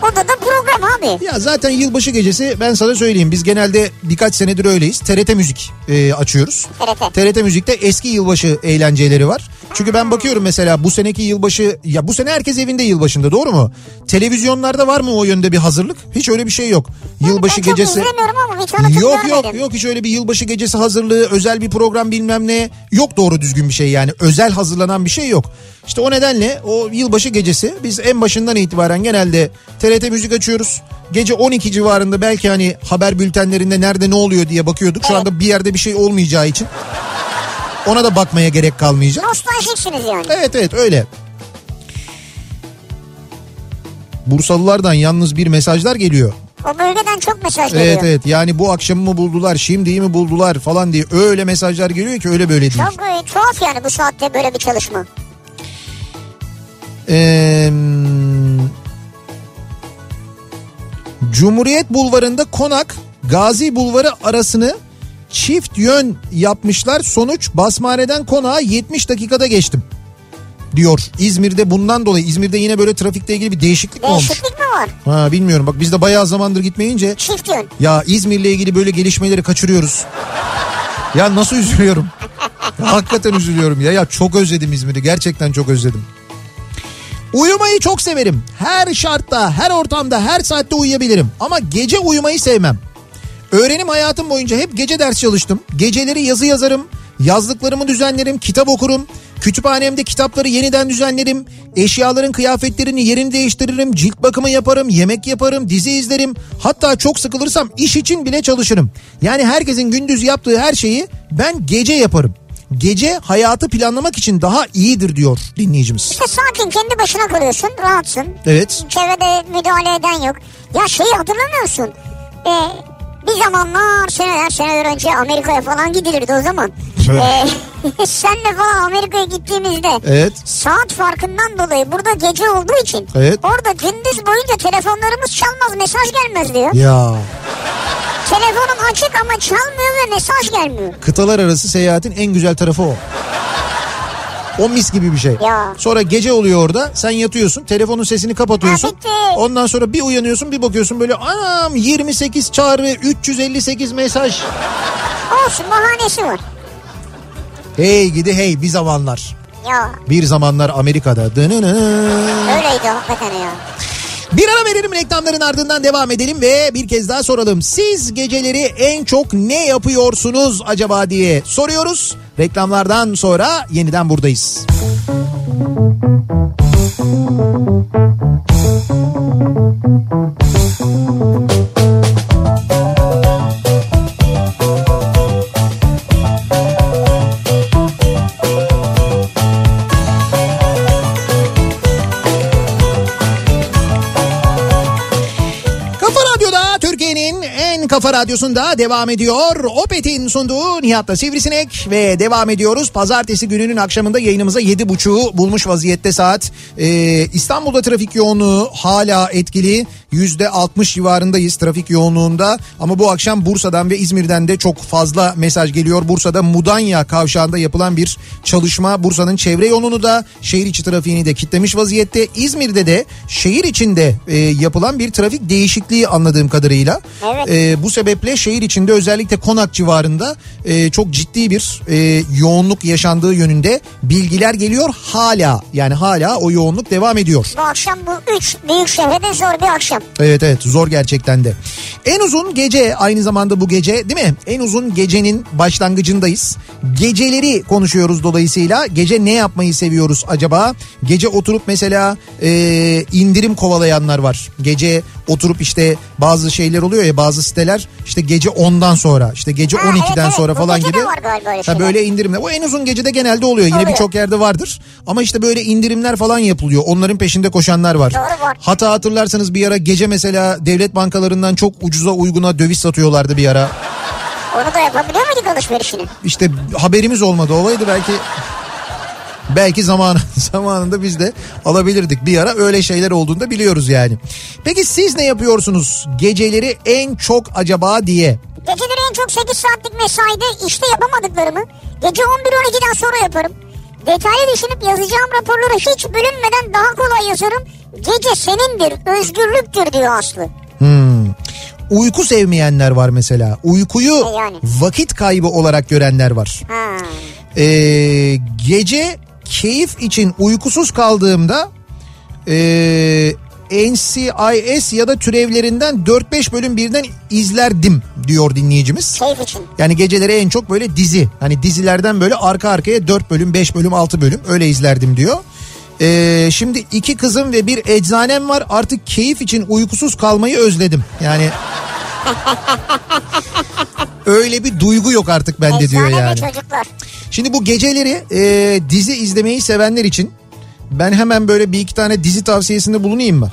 Odada program abi. Ya zaten yılbaşı gecesi ben sana söyleyeyim biz genelde birkaç senedir öyleyiz. TRT Müzik e, açıyoruz. TRT. TRT Müzik'te eski yılbaşı eğlenceleri var. Çünkü ben bakıyorum mesela bu seneki yılbaşı ya bu sene herkes evinde yılbaşında doğru mu? Televizyonlarda var mı o yönde bir hazırlık? Hiç öyle bir şey yok. Yılbaşı çok gecesi Yok yok yok hiç öyle bir yılbaşı gecesi hazırlığı özel bir program bilmem ne yok doğru düzgün bir şey yani özel hazırlanan bir şey yok. İşte o nedenle o yılbaşı gecesi biz en başından itibaren genelde TRT müzik açıyoruz. Gece 12 civarında belki hani haber bültenlerinde nerede ne oluyor diye bakıyorduk. Şu anda bir yerde bir şey olmayacağı için ona da bakmaya gerek kalmayacak. Nostaljiksiniz yani. Evet evet öyle. Bursalılardan yalnız bir mesajlar geliyor. O bölgeden çok mesaj geliyor. Evet evet yani bu akşamı mı buldular şimdiyi mi buldular falan diye öyle mesajlar geliyor ki öyle böyle değil. Çok e, tuhaf yani bu saatte böyle bir çalışma. Ee, Cumhuriyet Bulvarı'nda Konak Gazi Bulvarı arasını çift yön yapmışlar. Sonuç Basmane'den Konak'a 70 dakikada geçtim diyor. İzmir'de bundan dolayı İzmir'de yine böyle trafikle ilgili bir değişiklik mi olmuş? Değişiklik mi var? Ha bilmiyorum bak biz de bayağı zamandır gitmeyince Çift yön. ya İzmir'le ilgili böyle gelişmeleri kaçırıyoruz. Ya nasıl üzülüyorum. Ya hakikaten üzülüyorum ya. Ya çok özledim İzmir'i. Gerçekten çok özledim. Uyumayı çok severim. Her şartta, her ortamda, her saatte uyuyabilirim. Ama gece uyumayı sevmem. Öğrenim hayatım boyunca hep gece ders çalıştım. Geceleri yazı yazarım. Yazdıklarımı düzenlerim, kitap okurum. Kütüphanemde kitapları yeniden düzenlerim. Eşyaların kıyafetlerini yerini değiştiririm. Cilt bakımı yaparım. Yemek yaparım. Dizi izlerim. Hatta çok sıkılırsam iş için bile çalışırım. Yani herkesin gündüz yaptığı her şeyi ben gece yaparım. Gece hayatı planlamak için daha iyidir diyor dinleyicimiz. İşte sakin kendi başına kalıyorsun rahatsın. Evet. Çevrede müdahale eden yok. Ya şeyi hatırlamıyorsun. Ee, bir zamanlar seneler seneler önce Amerika'ya falan gidilirdi o zaman. Ee, senle falan Amerika'ya gittiğimizde Evet. saat farkından dolayı burada gece olduğu için Evet. orada gündüz boyunca telefonlarımız çalmaz mesaj gelmez diyor. Ya Telefonun açık ama çalmıyor ve mesaj gelmiyor. kıtalar arası seyahatin en güzel tarafı o. O mis gibi bir şey. Ya. Sonra gece oluyor orada. Sen yatıyorsun. Telefonun sesini kapatıyorsun. Ha, bitti. Ondan sonra bir uyanıyorsun bir bakıyorsun böyle anam 28 çağrı 358 mesaj. Olsun bahanesi var. Hey gidi hey bir zamanlar. Ya Bir zamanlar Amerika'da. Dınını. öyleydi hakikaten ya. Bir ara verelim reklamların ardından devam edelim ve bir kez daha soralım. Siz geceleri en çok ne yapıyorsunuz acaba diye soruyoruz. Reklamlardan sonra yeniden buradayız. Kafa kafa radyosunda devam ediyor. Opet'in sunduğu Nihat'la Sivrisinek ve devam ediyoruz. Pazartesi gününün akşamında yayınımıza 7.30'u bulmuş vaziyette saat. Ee, İstanbul'da trafik yoğunluğu hala etkili. %60 civarındayız trafik yoğunluğunda. Ama bu akşam Bursa'dan ve İzmir'den de çok fazla mesaj geliyor. Bursa'da Mudanya kavşağında yapılan bir çalışma Bursa'nın çevre yolunu da şehir içi trafiğini de kitlemiş vaziyette. İzmir'de de şehir içinde e, yapılan bir trafik değişikliği anladığım kadarıyla. Evet. E, bu sebeple şehir içinde özellikle Konak civarında e, çok ciddi bir e, yoğunluk yaşandığı yönünde bilgiler geliyor hala. Yani hala o yoğunluk devam ediyor. Bu akşam bu üç büyük şehirde zor bir akşam. Evet evet zor gerçekten de. En uzun gece aynı zamanda bu gece değil mi? En uzun gecenin başlangıcındayız. Geceleri konuşuyoruz dolayısıyla. Gece ne yapmayı seviyoruz acaba? Gece oturup mesela e, indirim kovalayanlar var. Gece oturup işte bazı şeyler oluyor ya bazı siteler işte gece 10'dan sonra işte gece Ha, 12'den evet, sonra evet. Falan gibi. Ha, böyle indirimler. O en uzun gecede genelde oluyor. Yine birçok yerde vardır. Ama işte böyle indirimler falan yapılıyor. Onların peşinde koşanlar var. Doğru var. Hatta hatırlarsanız bir ara gece mesela devlet bankalarından çok ucuza uyguna döviz satıyorlardı bir ara. Onu da yapabiliyor muyduk alışverişini? İşte haberimiz olmadı olaydı belki belki zaman zamanında biz de alabilirdik bir ara öyle şeyler olduğunda biliyoruz yani. Peki siz ne yapıyorsunuz geceleri en çok acaba diye? Geceleri en çok 8 saatlik mesaide işte yapamadıklarımı gece 11-12'den sonra yaparım. Detaylı düşünüp yazacağım raporları hiç bölünmeden daha kolay yazarım. Gece senindir, özgürlüktür diyor Aslı. Hmm. Uyku sevmeyenler var mesela. Uykuyu E yani. vakit kaybı olarak görenler var. Ha. Ee, gece keyif için uykusuz kaldığımda ee, NCIS ya da türevlerinden 4-5 bölüm birden izlerdim diyor dinleyicimiz. Keyif için. Yani geceleri en çok böyle dizi. Hani dizilerden böyle arka arkaya 4 bölüm, 5 bölüm, 6 bölüm öyle izlerdim diyor. Ee, şimdi iki kızım ve bir eczanem var. Artık keyif için uykusuz kalmayı özledim. Yani öyle bir duygu yok artık bende diyor yani. çocuklar. Şimdi bu geceleri e, dizi izlemeyi sevenler için ben hemen böyle bir iki tane dizi tavsiyesinde bulunayım mı?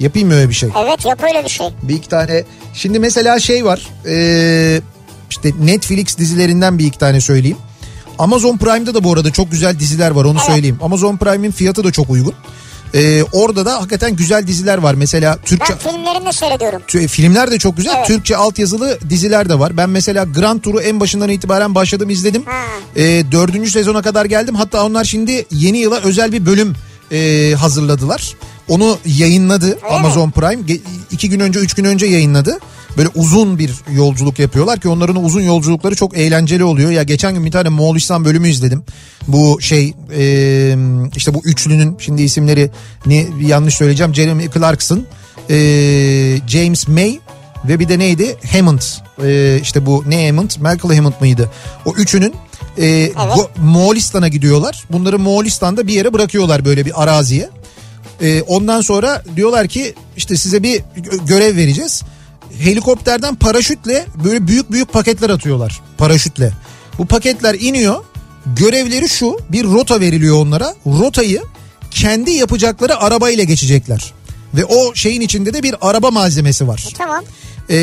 Yapayım mı öyle bir şey? Evet yap öyle bir şey. Bir iki tane. Şimdi mesela şey var. E, işte Netflix dizilerinden bir iki tane söyleyeyim. Amazon Prime'da da bu arada çok güzel diziler var onu Evet. söyleyeyim. Amazon Prime'in fiyatı da çok uygun. E, orada da hakikaten güzel diziler var. Mesela Türkçe... Ben filmlerini de seyrediyorum. Tü- Filmler de çok güzel. Evet. Türkçe altyazılı diziler de var. Ben mesela Grand Tour'u en başından itibaren başladım izledim. Ha. Ee, dördüncü sezona kadar geldim. Hatta onlar şimdi yeni yıla özel bir bölüm e, hazırladılar. Onu yayınladı Öyle Amazon Prime. Ge- iki gün önce, üç gün önce yayınladı. Böyle uzun bir yolculuk yapıyorlar ki onların uzun yolculukları çok eğlenceli oluyor. Ya geçen gün bir tane Moğolistan bölümü izledim. Bu şey e, işte bu üçlünün şimdi isimleri ne yanlış söyleyeceğim. Jeremy Clarkson, e, James May ve bir de neydi? Hammond. Ee, işte bu ne Hammond? Michael Hammond mıydı? O üçünün e, Go- Moğolistan'a gidiyorlar. Bunları Moğolistan'da bir yere bırakıyorlar böyle bir araziye. Ee, ondan sonra diyorlar ki işte size bir gö- görev vereceğiz. Helikopterden paraşütle böyle büyük büyük paketler atıyorlar. Paraşütle. Bu paketler iniyor. Görevleri şu bir rota veriliyor onlara. Rotayı kendi yapacakları arabayla geçecekler. Ve o şeyin içinde de bir araba malzemesi var. Tamam. Ee,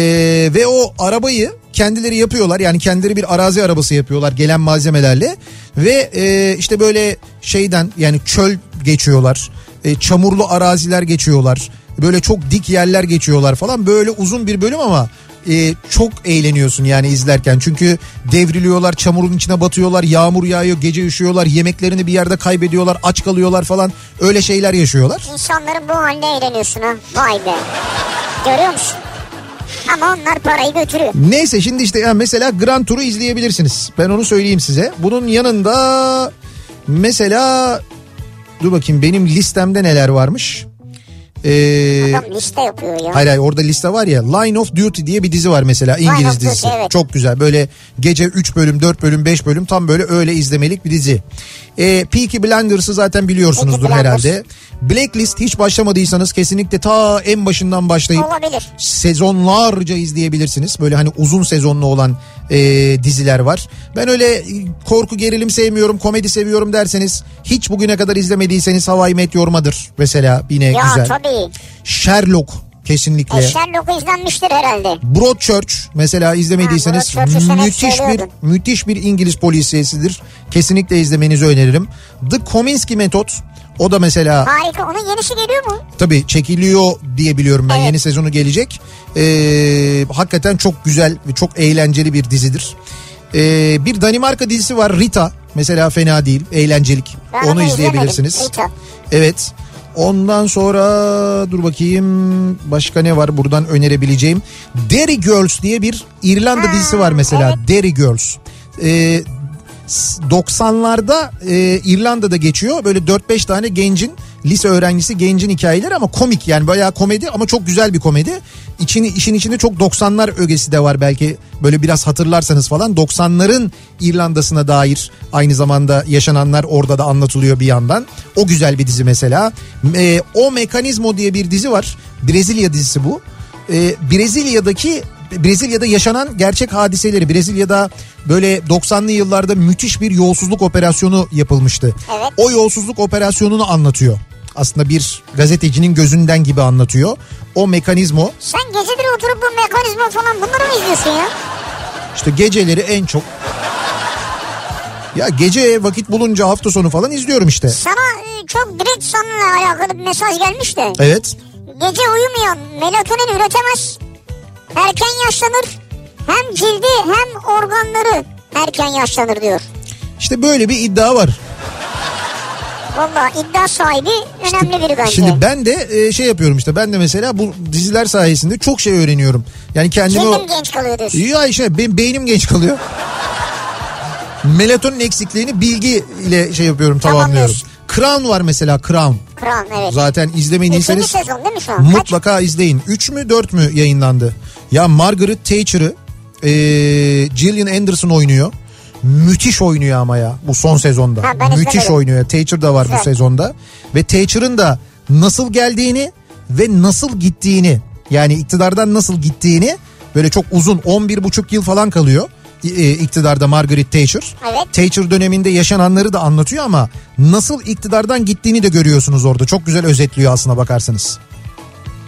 ve o arabayı kendileri yapıyorlar yani kendileri bir arazi arabası yapıyorlar gelen malzemelerle ve e, işte böyle şeyden yani çöl geçiyorlar e, çamurlu araziler geçiyorlar böyle çok dik yerler geçiyorlar falan böyle uzun bir bölüm ama e, çok eğleniyorsun yani izlerken çünkü devriliyorlar çamurun içine batıyorlar yağmur yağıyor gece üşüyorlar yemeklerini bir yerde kaybediyorlar aç kalıyorlar falan öyle şeyler yaşıyorlar. İnsanların bu haline eğleniyorsun ha. Vay be. Görüyor musun? Ama onlar parayı götürüyor. Neyse şimdi işte yani mesela Grand Tour'u izleyebilirsiniz. Ben onu söyleyeyim size. Bunun yanında mesela dur bakayım benim listemde neler varmış. Ee, Adam liste yapıyor ya. Hayır hayır orada liste var ya Line of Duty diye bir dizi var mesela Line İngiliz Duty, dizisi. evet. Çok güzel böyle gece 3 bölüm 4 bölüm 5 bölüm tam böyle öyle izlemelik bir dizi. Ee, Peaky Blinders'ı zaten biliyorsunuzdur Peaky Blinders. herhalde. Blacklist hiç başlamadıysanız kesinlikle ta en başından başlayıp Olabilir. sezonlarca izleyebilirsiniz. Böyle hani uzun sezonlu olan e, diziler var. Ben öyle e, korku gerilim sevmiyorum, komedi seviyorum derseniz hiç bugüne kadar izlemediyseniz Hawaii Meteor Mother mesela yine Ya güzel. tabii. Sherlock kesinlikle. E, Sherlock izlenmiştir herhalde. Broadchurch mesela izlemediyseniz Ha, müthiş bir müthiş bir İngiliz polisiyesidir. Kesinlikle izlemenizi öneririm. The Kominsky Method o da mesela Harika. Onun yenisi geliyor mu? tabii çekiliyor diye biliyorum ben Evet. yeni sezonu gelecek. Ee, hakikaten çok güzel ve çok eğlenceli bir dizidir. Ee, bir Danimarka dizisi var Rita mesela fena değil eğlencelik Ben onu onu izleyebilirsiniz. izlemedim, Rita. Evet. Ondan sonra dur bakayım başka ne var buradan önerebileceğim. Derry Girls diye bir İrlanda Ha, dizisi var mesela. evet. Derry Girls. Ee, 90'larda e, İrlanda'da geçiyor. Böyle 4-5 tane gencin lise öğrencisi gencin hikayeleri ama komik yani bayağı komedi ama çok güzel bir komedi. İçini, işin içinde çok 90'lar ögesi de var belki böyle biraz hatırlarsanız falan 90'ların İrlanda'sına dair aynı zamanda yaşananlar orada da anlatılıyor bir yandan. O güzel bir dizi mesela. E, o Mekanizmo diye bir dizi var. Brezilya dizisi bu. E, Brezilya'daki Brezilya'da yaşanan gerçek hadiseleri Brezilya'da böyle 90'lı yıllarda müthiş bir yolsuzluk operasyonu yapılmıştı. Evet. O yolsuzluk operasyonunu anlatıyor. Aslında bir gazetecinin gözünden gibi anlatıyor. O mekanizmo Sen geceleri oturup bu mekanizma falan bunları mı izliyorsun ya? işte geceleri en çok ya gece vakit bulunca hafta sonu falan izliyorum işte. Sana e, çok direkt seninle alakalı bir mesaj gelmiş de. Evet. Gece uyumayan melatonin üretemez. Erken yaşlanır. Hem cildi hem organları erken yaşlanır diyor. İşte böyle bir iddia var. Valla iddia sahibi önemli biri bence. Şimdi ben de e, şey yapıyorum işte ben de mesela bu diziler sayesinde çok şey öğreniyorum. Yani kendimi o... Cildim genç kalıyor diyorsun. Ya işte benim beynim genç kalıyor. Melatonin eksikliğini bilgi ile şey yapıyorum tamamlıyorum. Crown var mesela Crown. Kral evet. Zaten izlemediyseniz sezon değil mi şu an? Kaç? mutlaka izleyin. 3 mü 4 mü yayınlandı? Ya Margaret Thatcher'ı e, Gillian Anderson oynuyor. Müthiş oynuyor ama ya bu son sezonda. Ha, Müthiş izlemedim. oynuyor. Thatcher da var bu Güzel. sezonda. Ve Thatcher'ın da nasıl geldiğini ve nasıl gittiğini yani iktidardan nasıl gittiğini böyle çok uzun 11 buçuk yıl falan kalıyor e, iktidarda Margaret Thatcher. Evet. Thatcher döneminde yaşananları da anlatıyor ama nasıl iktidardan gittiğini de görüyorsunuz orada. Çok güzel özetliyor aslına bakarsanız.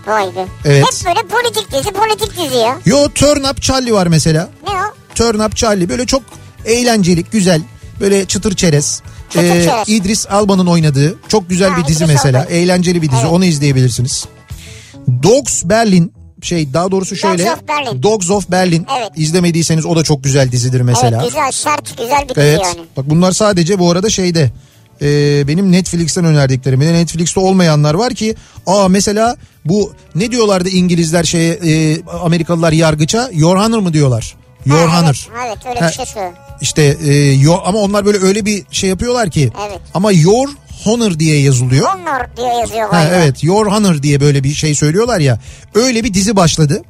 Vay be. Evet. Hep böyle politik dizi politik dizi ya. Yo Turn Up Charlie var mesela. Ne o? Turn Up Charlie böyle çok eğlencelik, güzel. Böyle çıtır çerez. Çıtır çerez. İdris Alba'nın oynadığı çok güzel Ha, bir dizi İdris mesela. Alba. Eğlenceli bir dizi. Evet. Onu izleyebilirsiniz. Dogs Berlin şey daha doğrusu şöyle of Berlin. Dogs of Berlin Evet. izlemediyseniz o da çok güzel dizidir mesela. Evet güzel sert güzel bir dizi Evet. yani. Bak bunlar sadece bu arada şeyde e, benim Netflix'ten önerdiklerim. Bir de Netflix'te olmayanlar var ki aa mesela bu ne diyorlardı İngilizler şeye e, Amerikalılar yargıça Your Honor mı diyorlar? Your Ha, Honor. Evet, evet öyle Ha, bir şey söylüyor. İşte e, your, ama onlar böyle öyle bir şey yapıyorlar ki. Evet. Ama Your Honor diye yazılıyor. Honor diye yazıyor Ha, evet Your Honor diye böyle bir şey söylüyorlar ya. Öyle bir dizi başladı.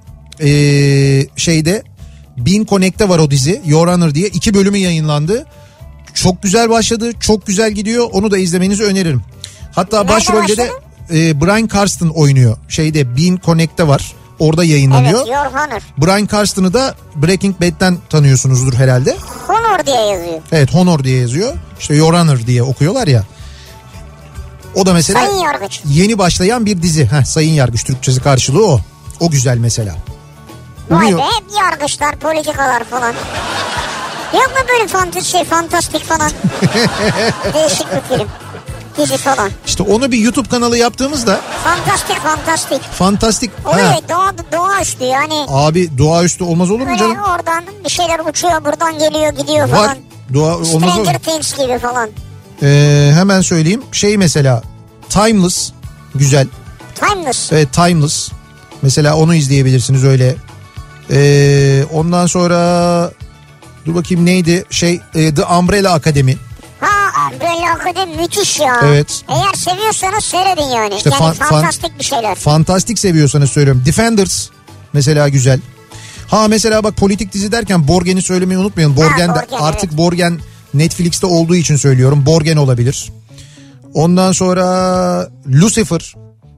Ee, şeyde Bin Connect'te var o dizi. Your Honor diye. iki bölümü yayınlandı. Çok güzel başladı. Çok güzel gidiyor. Onu da izlemenizi öneririm. Hatta Nerede başrolde de e, Brian Carston oynuyor. Şeyde Bin Connect'te var. Orada yayınlanıyor. Evet Your Honor. Brian Carston'ı da Breaking Bad'den tanıyorsunuzdur herhalde. Honor diye yazıyor. Evet Honor diye yazıyor. İşte Your Honor diye okuyorlar ya. O da mesela Sayın Yargıç. yeni başlayan bir dizi. Heh, Sayın Yargıç Türkçesi karşılığı o. O güzel mesela. Vay Umuyor- be hep yargıçlar, politikalar falan. Yok mu böyle fantezi şey, fantastik falan? Değişik bir film. Dizi falan. İşte onu bir YouTube kanalı yaptığımızda Fantastik fantastik. fantastik. Oluyor Ha, doğa, doğaüstü yani. abi doğaüstü olmaz olur mu Böyle canım? oradan bir şeyler uçuyor buradan geliyor gidiyor Var. falan. Doğa olmaz olur. Stranger Things gibi falan. Ee, hemen söyleyeyim. Şey mesela Timeless güzel. Timeless. Evet Timeless. Mesela onu izleyebilirsiniz öyle. Ee, ondan sonra dur bakayım neydi? Şey e, The Umbrella Academy. Ha böyle akademi müthiş ya. Evet. Eğer seviyorsanız seyredin yani. İşte yani fan- fan- fantastik bir şeyler. Fantastik seviyorsanız söylüyorum. Defenders mesela güzel. Ha mesela bak politik dizi derken Borgen'i söylemeyi unutmayın. Borgen de Borgen, artık evet. Borgen Netflix'te olduğu için söylüyorum. Borgen olabilir. Ondan sonra Lucifer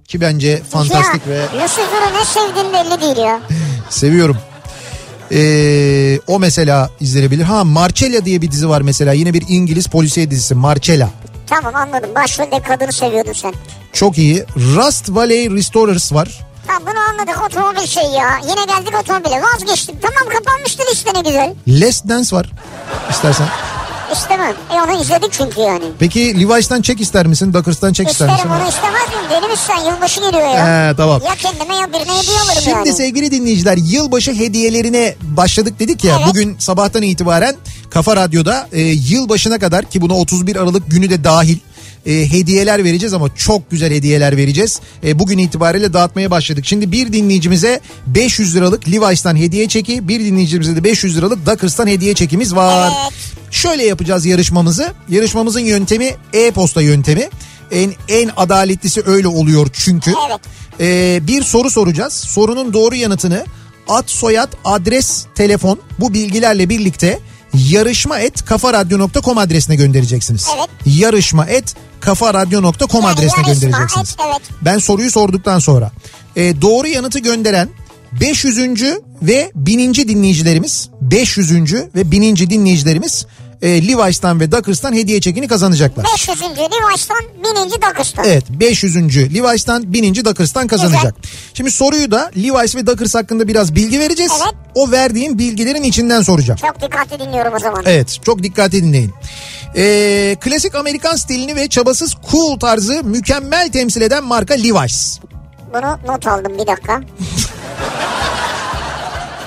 ki bence fantastik ya, ve Lucifer'ı ne sevdiğin belli değil ya. seviyorum. Ee, o mesela izlenebilir. Ha Marcella diye bir dizi var mesela. Yine bir İngiliz polisiye dizisi Marcella. Tamam anladım. Başrolde kadını seviyordun sen. Çok iyi. Rust Valley Restorers var. Tamam bunu anladık otomobil şey ya. Yine geldik otomobile vazgeçtim. Tamam kapanmıştır işte ne güzel. Last Dance var. İstersen. İstemem. E onu izledik çünkü yani. Peki Levi's'tan çek ister misin? Duckers'tan çek ister misin? İsterim onu istemez miyim? Deli misin sen? Yılbaşı geliyor ya. He, tamam. Ya kendime ya birine hediye alırım Şimdi yani. sevgili dinleyiciler yılbaşı hediyelerine başladık dedik ya. Evet. Bugün sabahtan itibaren Kafa Radyo'da e, yılbaşına kadar ki buna 31 Aralık günü de dahil e, hediyeler vereceğiz ama çok güzel hediyeler vereceğiz. E, bugün itibariyle dağıtmaya başladık. Şimdi bir dinleyicimize 500 liralık Levi's'tan hediye çeki, bir dinleyicimize de 500 liralık Duckers'tan hediye çekimiz var. Evet. Şöyle yapacağız yarışmamızı. Yarışmamızın yöntemi e-posta yöntemi. En en adaletlisi öyle oluyor çünkü. Evet. Ee, bir soru soracağız. Sorunun doğru yanıtını ad, soyad, adres, telefon bu bilgilerle birlikte yarışma et kafaradyo.com adresine göndereceksiniz. Evet. Yarışma et kafaradyo.com Yani adresine göndereceksiniz. et, evet. Ben soruyu sorduktan sonra Ee, doğru yanıtı gönderen 500. ve 1000. dinleyicilerimiz 500. ve 1000. dinleyicilerimiz e, Levi's'tan ve Duckers'tan hediye çekini kazanacaklar. 500. Levi's'tan 1000. Duckers'tan. Evet 500. Levi's'tan 1000. Duckers'tan kazanacak. Şimdi soruyu da Levi's ve Duckers hakkında biraz bilgi vereceğiz. Evet. O verdiğim bilgilerin içinden soracağım. Çok dikkatli dinliyorum o zaman. Evet çok dikkatli dinleyin. Ee, klasik Amerikan stilini ve çabasız cool tarzı mükemmel temsil eden marka Levi's. Bunu not aldım bir dakika.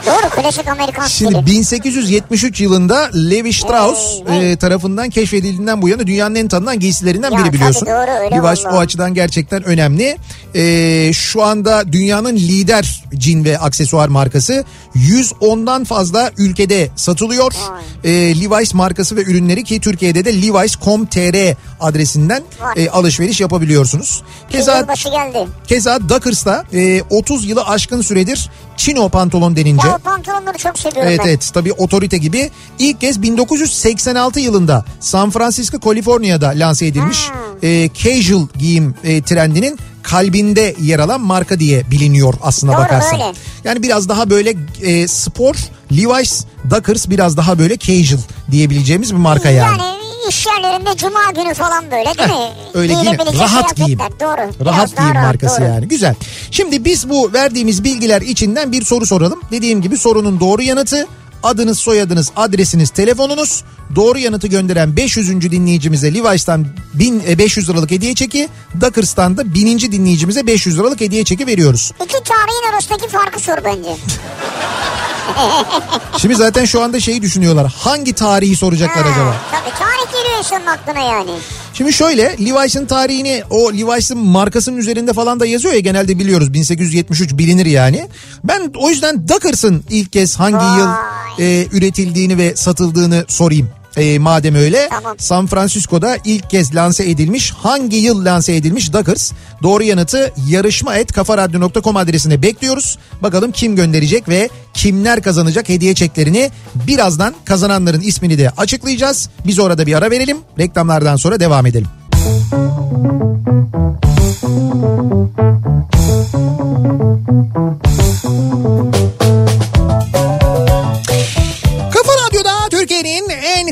Doğru klasik Amerikan Şimdi stili. 1873 yılında Levi Strauss Evet, evet. e, tarafından keşfedildiğinden bu yana dünyanın en tanınan giysilerinden Ya biri tabii biliyorsun. doğru, öyle Levi's o açıdan gerçekten önemli. E, şu anda dünyanın lider cin ve aksesuar markası 110'dan fazla ülkede satılıyor. E, Levi's markası ve ürünleri ki Türkiye'de de levi's.com.tr adresinden e, alışveriş yapabiliyorsunuz. Keza keza Duckers'ta e, 30 yılı aşkın süredir chino pantolon denince o pantolonları çok seviyorum Evet ben. evet tabii otorite gibi ilk kez 1986 yılında San Francisco, Kaliforniya'da lanse edilmiş Hmm. e, casual giyim e, trendinin kalbinde yer alan marka diye biliniyor aslına Doğru, bakarsan. öyle. Yani biraz daha böyle e, spor, Levi's, Duckers biraz daha böyle casual diyebileceğimiz bir marka yani. Yani iş yerlerinde cuma günü falan böyle değil mi? Öyle giyim, rahat giyim. Doğru. Rahat giyim markası doğru. yani güzel. Şimdi biz bu verdiğimiz bilgiler içinden bir soru soralım. Dediğim gibi sorunun doğru yanıtı adınız, soyadınız, adresiniz, telefonunuz. Doğru yanıtı gönderen 500. dinleyicimize Levi's'tan 1000, e, 500 liralık hediye çeki. Duckers'tan da 1000. dinleyicimize 500 liralık hediye çeki veriyoruz. İki tarihin arasındaki farkı sor bence. Şimdi zaten şu anda şeyi düşünüyorlar. Hangi tarihi soracaklar acaba? Ha, Tabii insanın aklına yani. Şimdi şöyle Levi's'in tarihini o Levi's'in markasının üzerinde falan da yazıyor ya genelde biliyoruz 1873 bilinir yani. Ben o yüzden Duckers'ın ilk kez hangi Vay. yıl e, üretildiğini ve satıldığını sorayım. Ee, madem öyle Tamam. San Francisco'da ilk kez lanse edilmiş hangi yıl lanse edilmiş Dockers? Doğru yanıtı yarışma et kafaradyo.com adresine bekliyoruz. Bakalım kim gönderecek ve kimler kazanacak hediye çeklerini birazdan kazananların ismini de açıklayacağız. Biz orada bir ara verelim reklamlardan sonra devam edelim. Kafa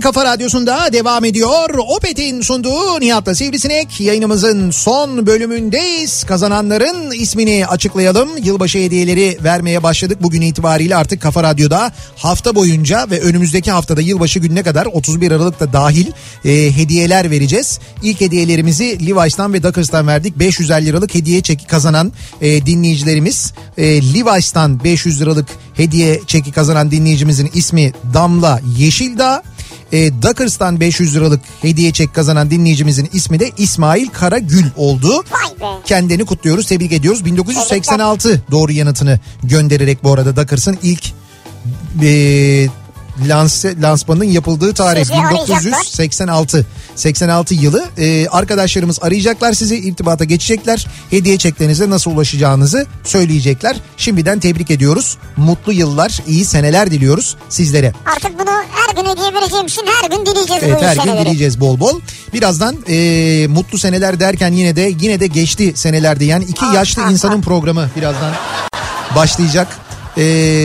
kafa radyosunda devam ediyor. Opet'in sunduğu Nihat'la Sivrisinek yayınımızın son bölümündeyiz. Kazananların ismini açıklayalım. Yılbaşı hediyeleri vermeye başladık. Bugün itibariyle artık Kafa Radyo'da hafta boyunca ve önümüzdeki haftada yılbaşı gününe kadar 31 Aralık'ta dahil e, hediyeler vereceğiz. İlk hediyelerimizi Levi's'tan ve Dockers'tan verdik. 550 liralık hediye çeki kazanan e, dinleyicilerimiz e, Levi's'tan 500 liralık hediye çeki kazanan dinleyicimizin ismi Damla Yeşildağ. E, Dockers'tan 500 liralık hediye çek kazanan dinleyicimizin ismi de İsmail Karagül oldu. Kendini kutluyoruz, tebrik ediyoruz. 1986 doğru yanıtını göndererek bu arada Dockers'ın ilk e, lanse, lansmanının yapıldığı tarih Sizi arayacaklar. 1986 86 yılı E, arkadaşlarımız arayacaklar sizi irtibata geçecekler. Hediye çeklerinize nasıl ulaşacağınızı söyleyecekler. Şimdiden tebrik ediyoruz. Mutlu yıllar iyi seneler diliyoruz sizlere. Artık bunu her gün hediye vereceğim için her gün dileyeceğiz Evet bu her gün dileyeceğiz bol bol. Birazdan e, mutlu seneler derken yine de yine de geçti senelerde yani iki Ah, yaşlı ah, insanın programı birazdan başlayacak. E,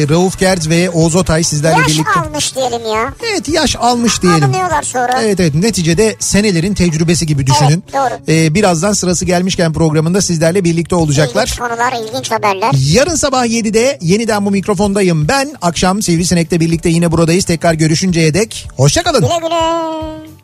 Rauf Gerz ve Oğuz Otay sizlerle Yaş birlikte. almış diyelim ya. Evet yaş almış diyelim. Alınıyorlar sonra. Evet evet neticede senelerin tecrübesi gibi düşünün. Evet, doğru. E, birazdan sırası gelmişken programında sizlerle birlikte olacaklar. İlginç konular, ilginç haberler. Yarın sabah 7'de yeniden bu mikrofondayım ben. Akşam Sivrisinek'le birlikte yine buradayız. Tekrar görüşünceye dek hoşçakalın. Güle güle.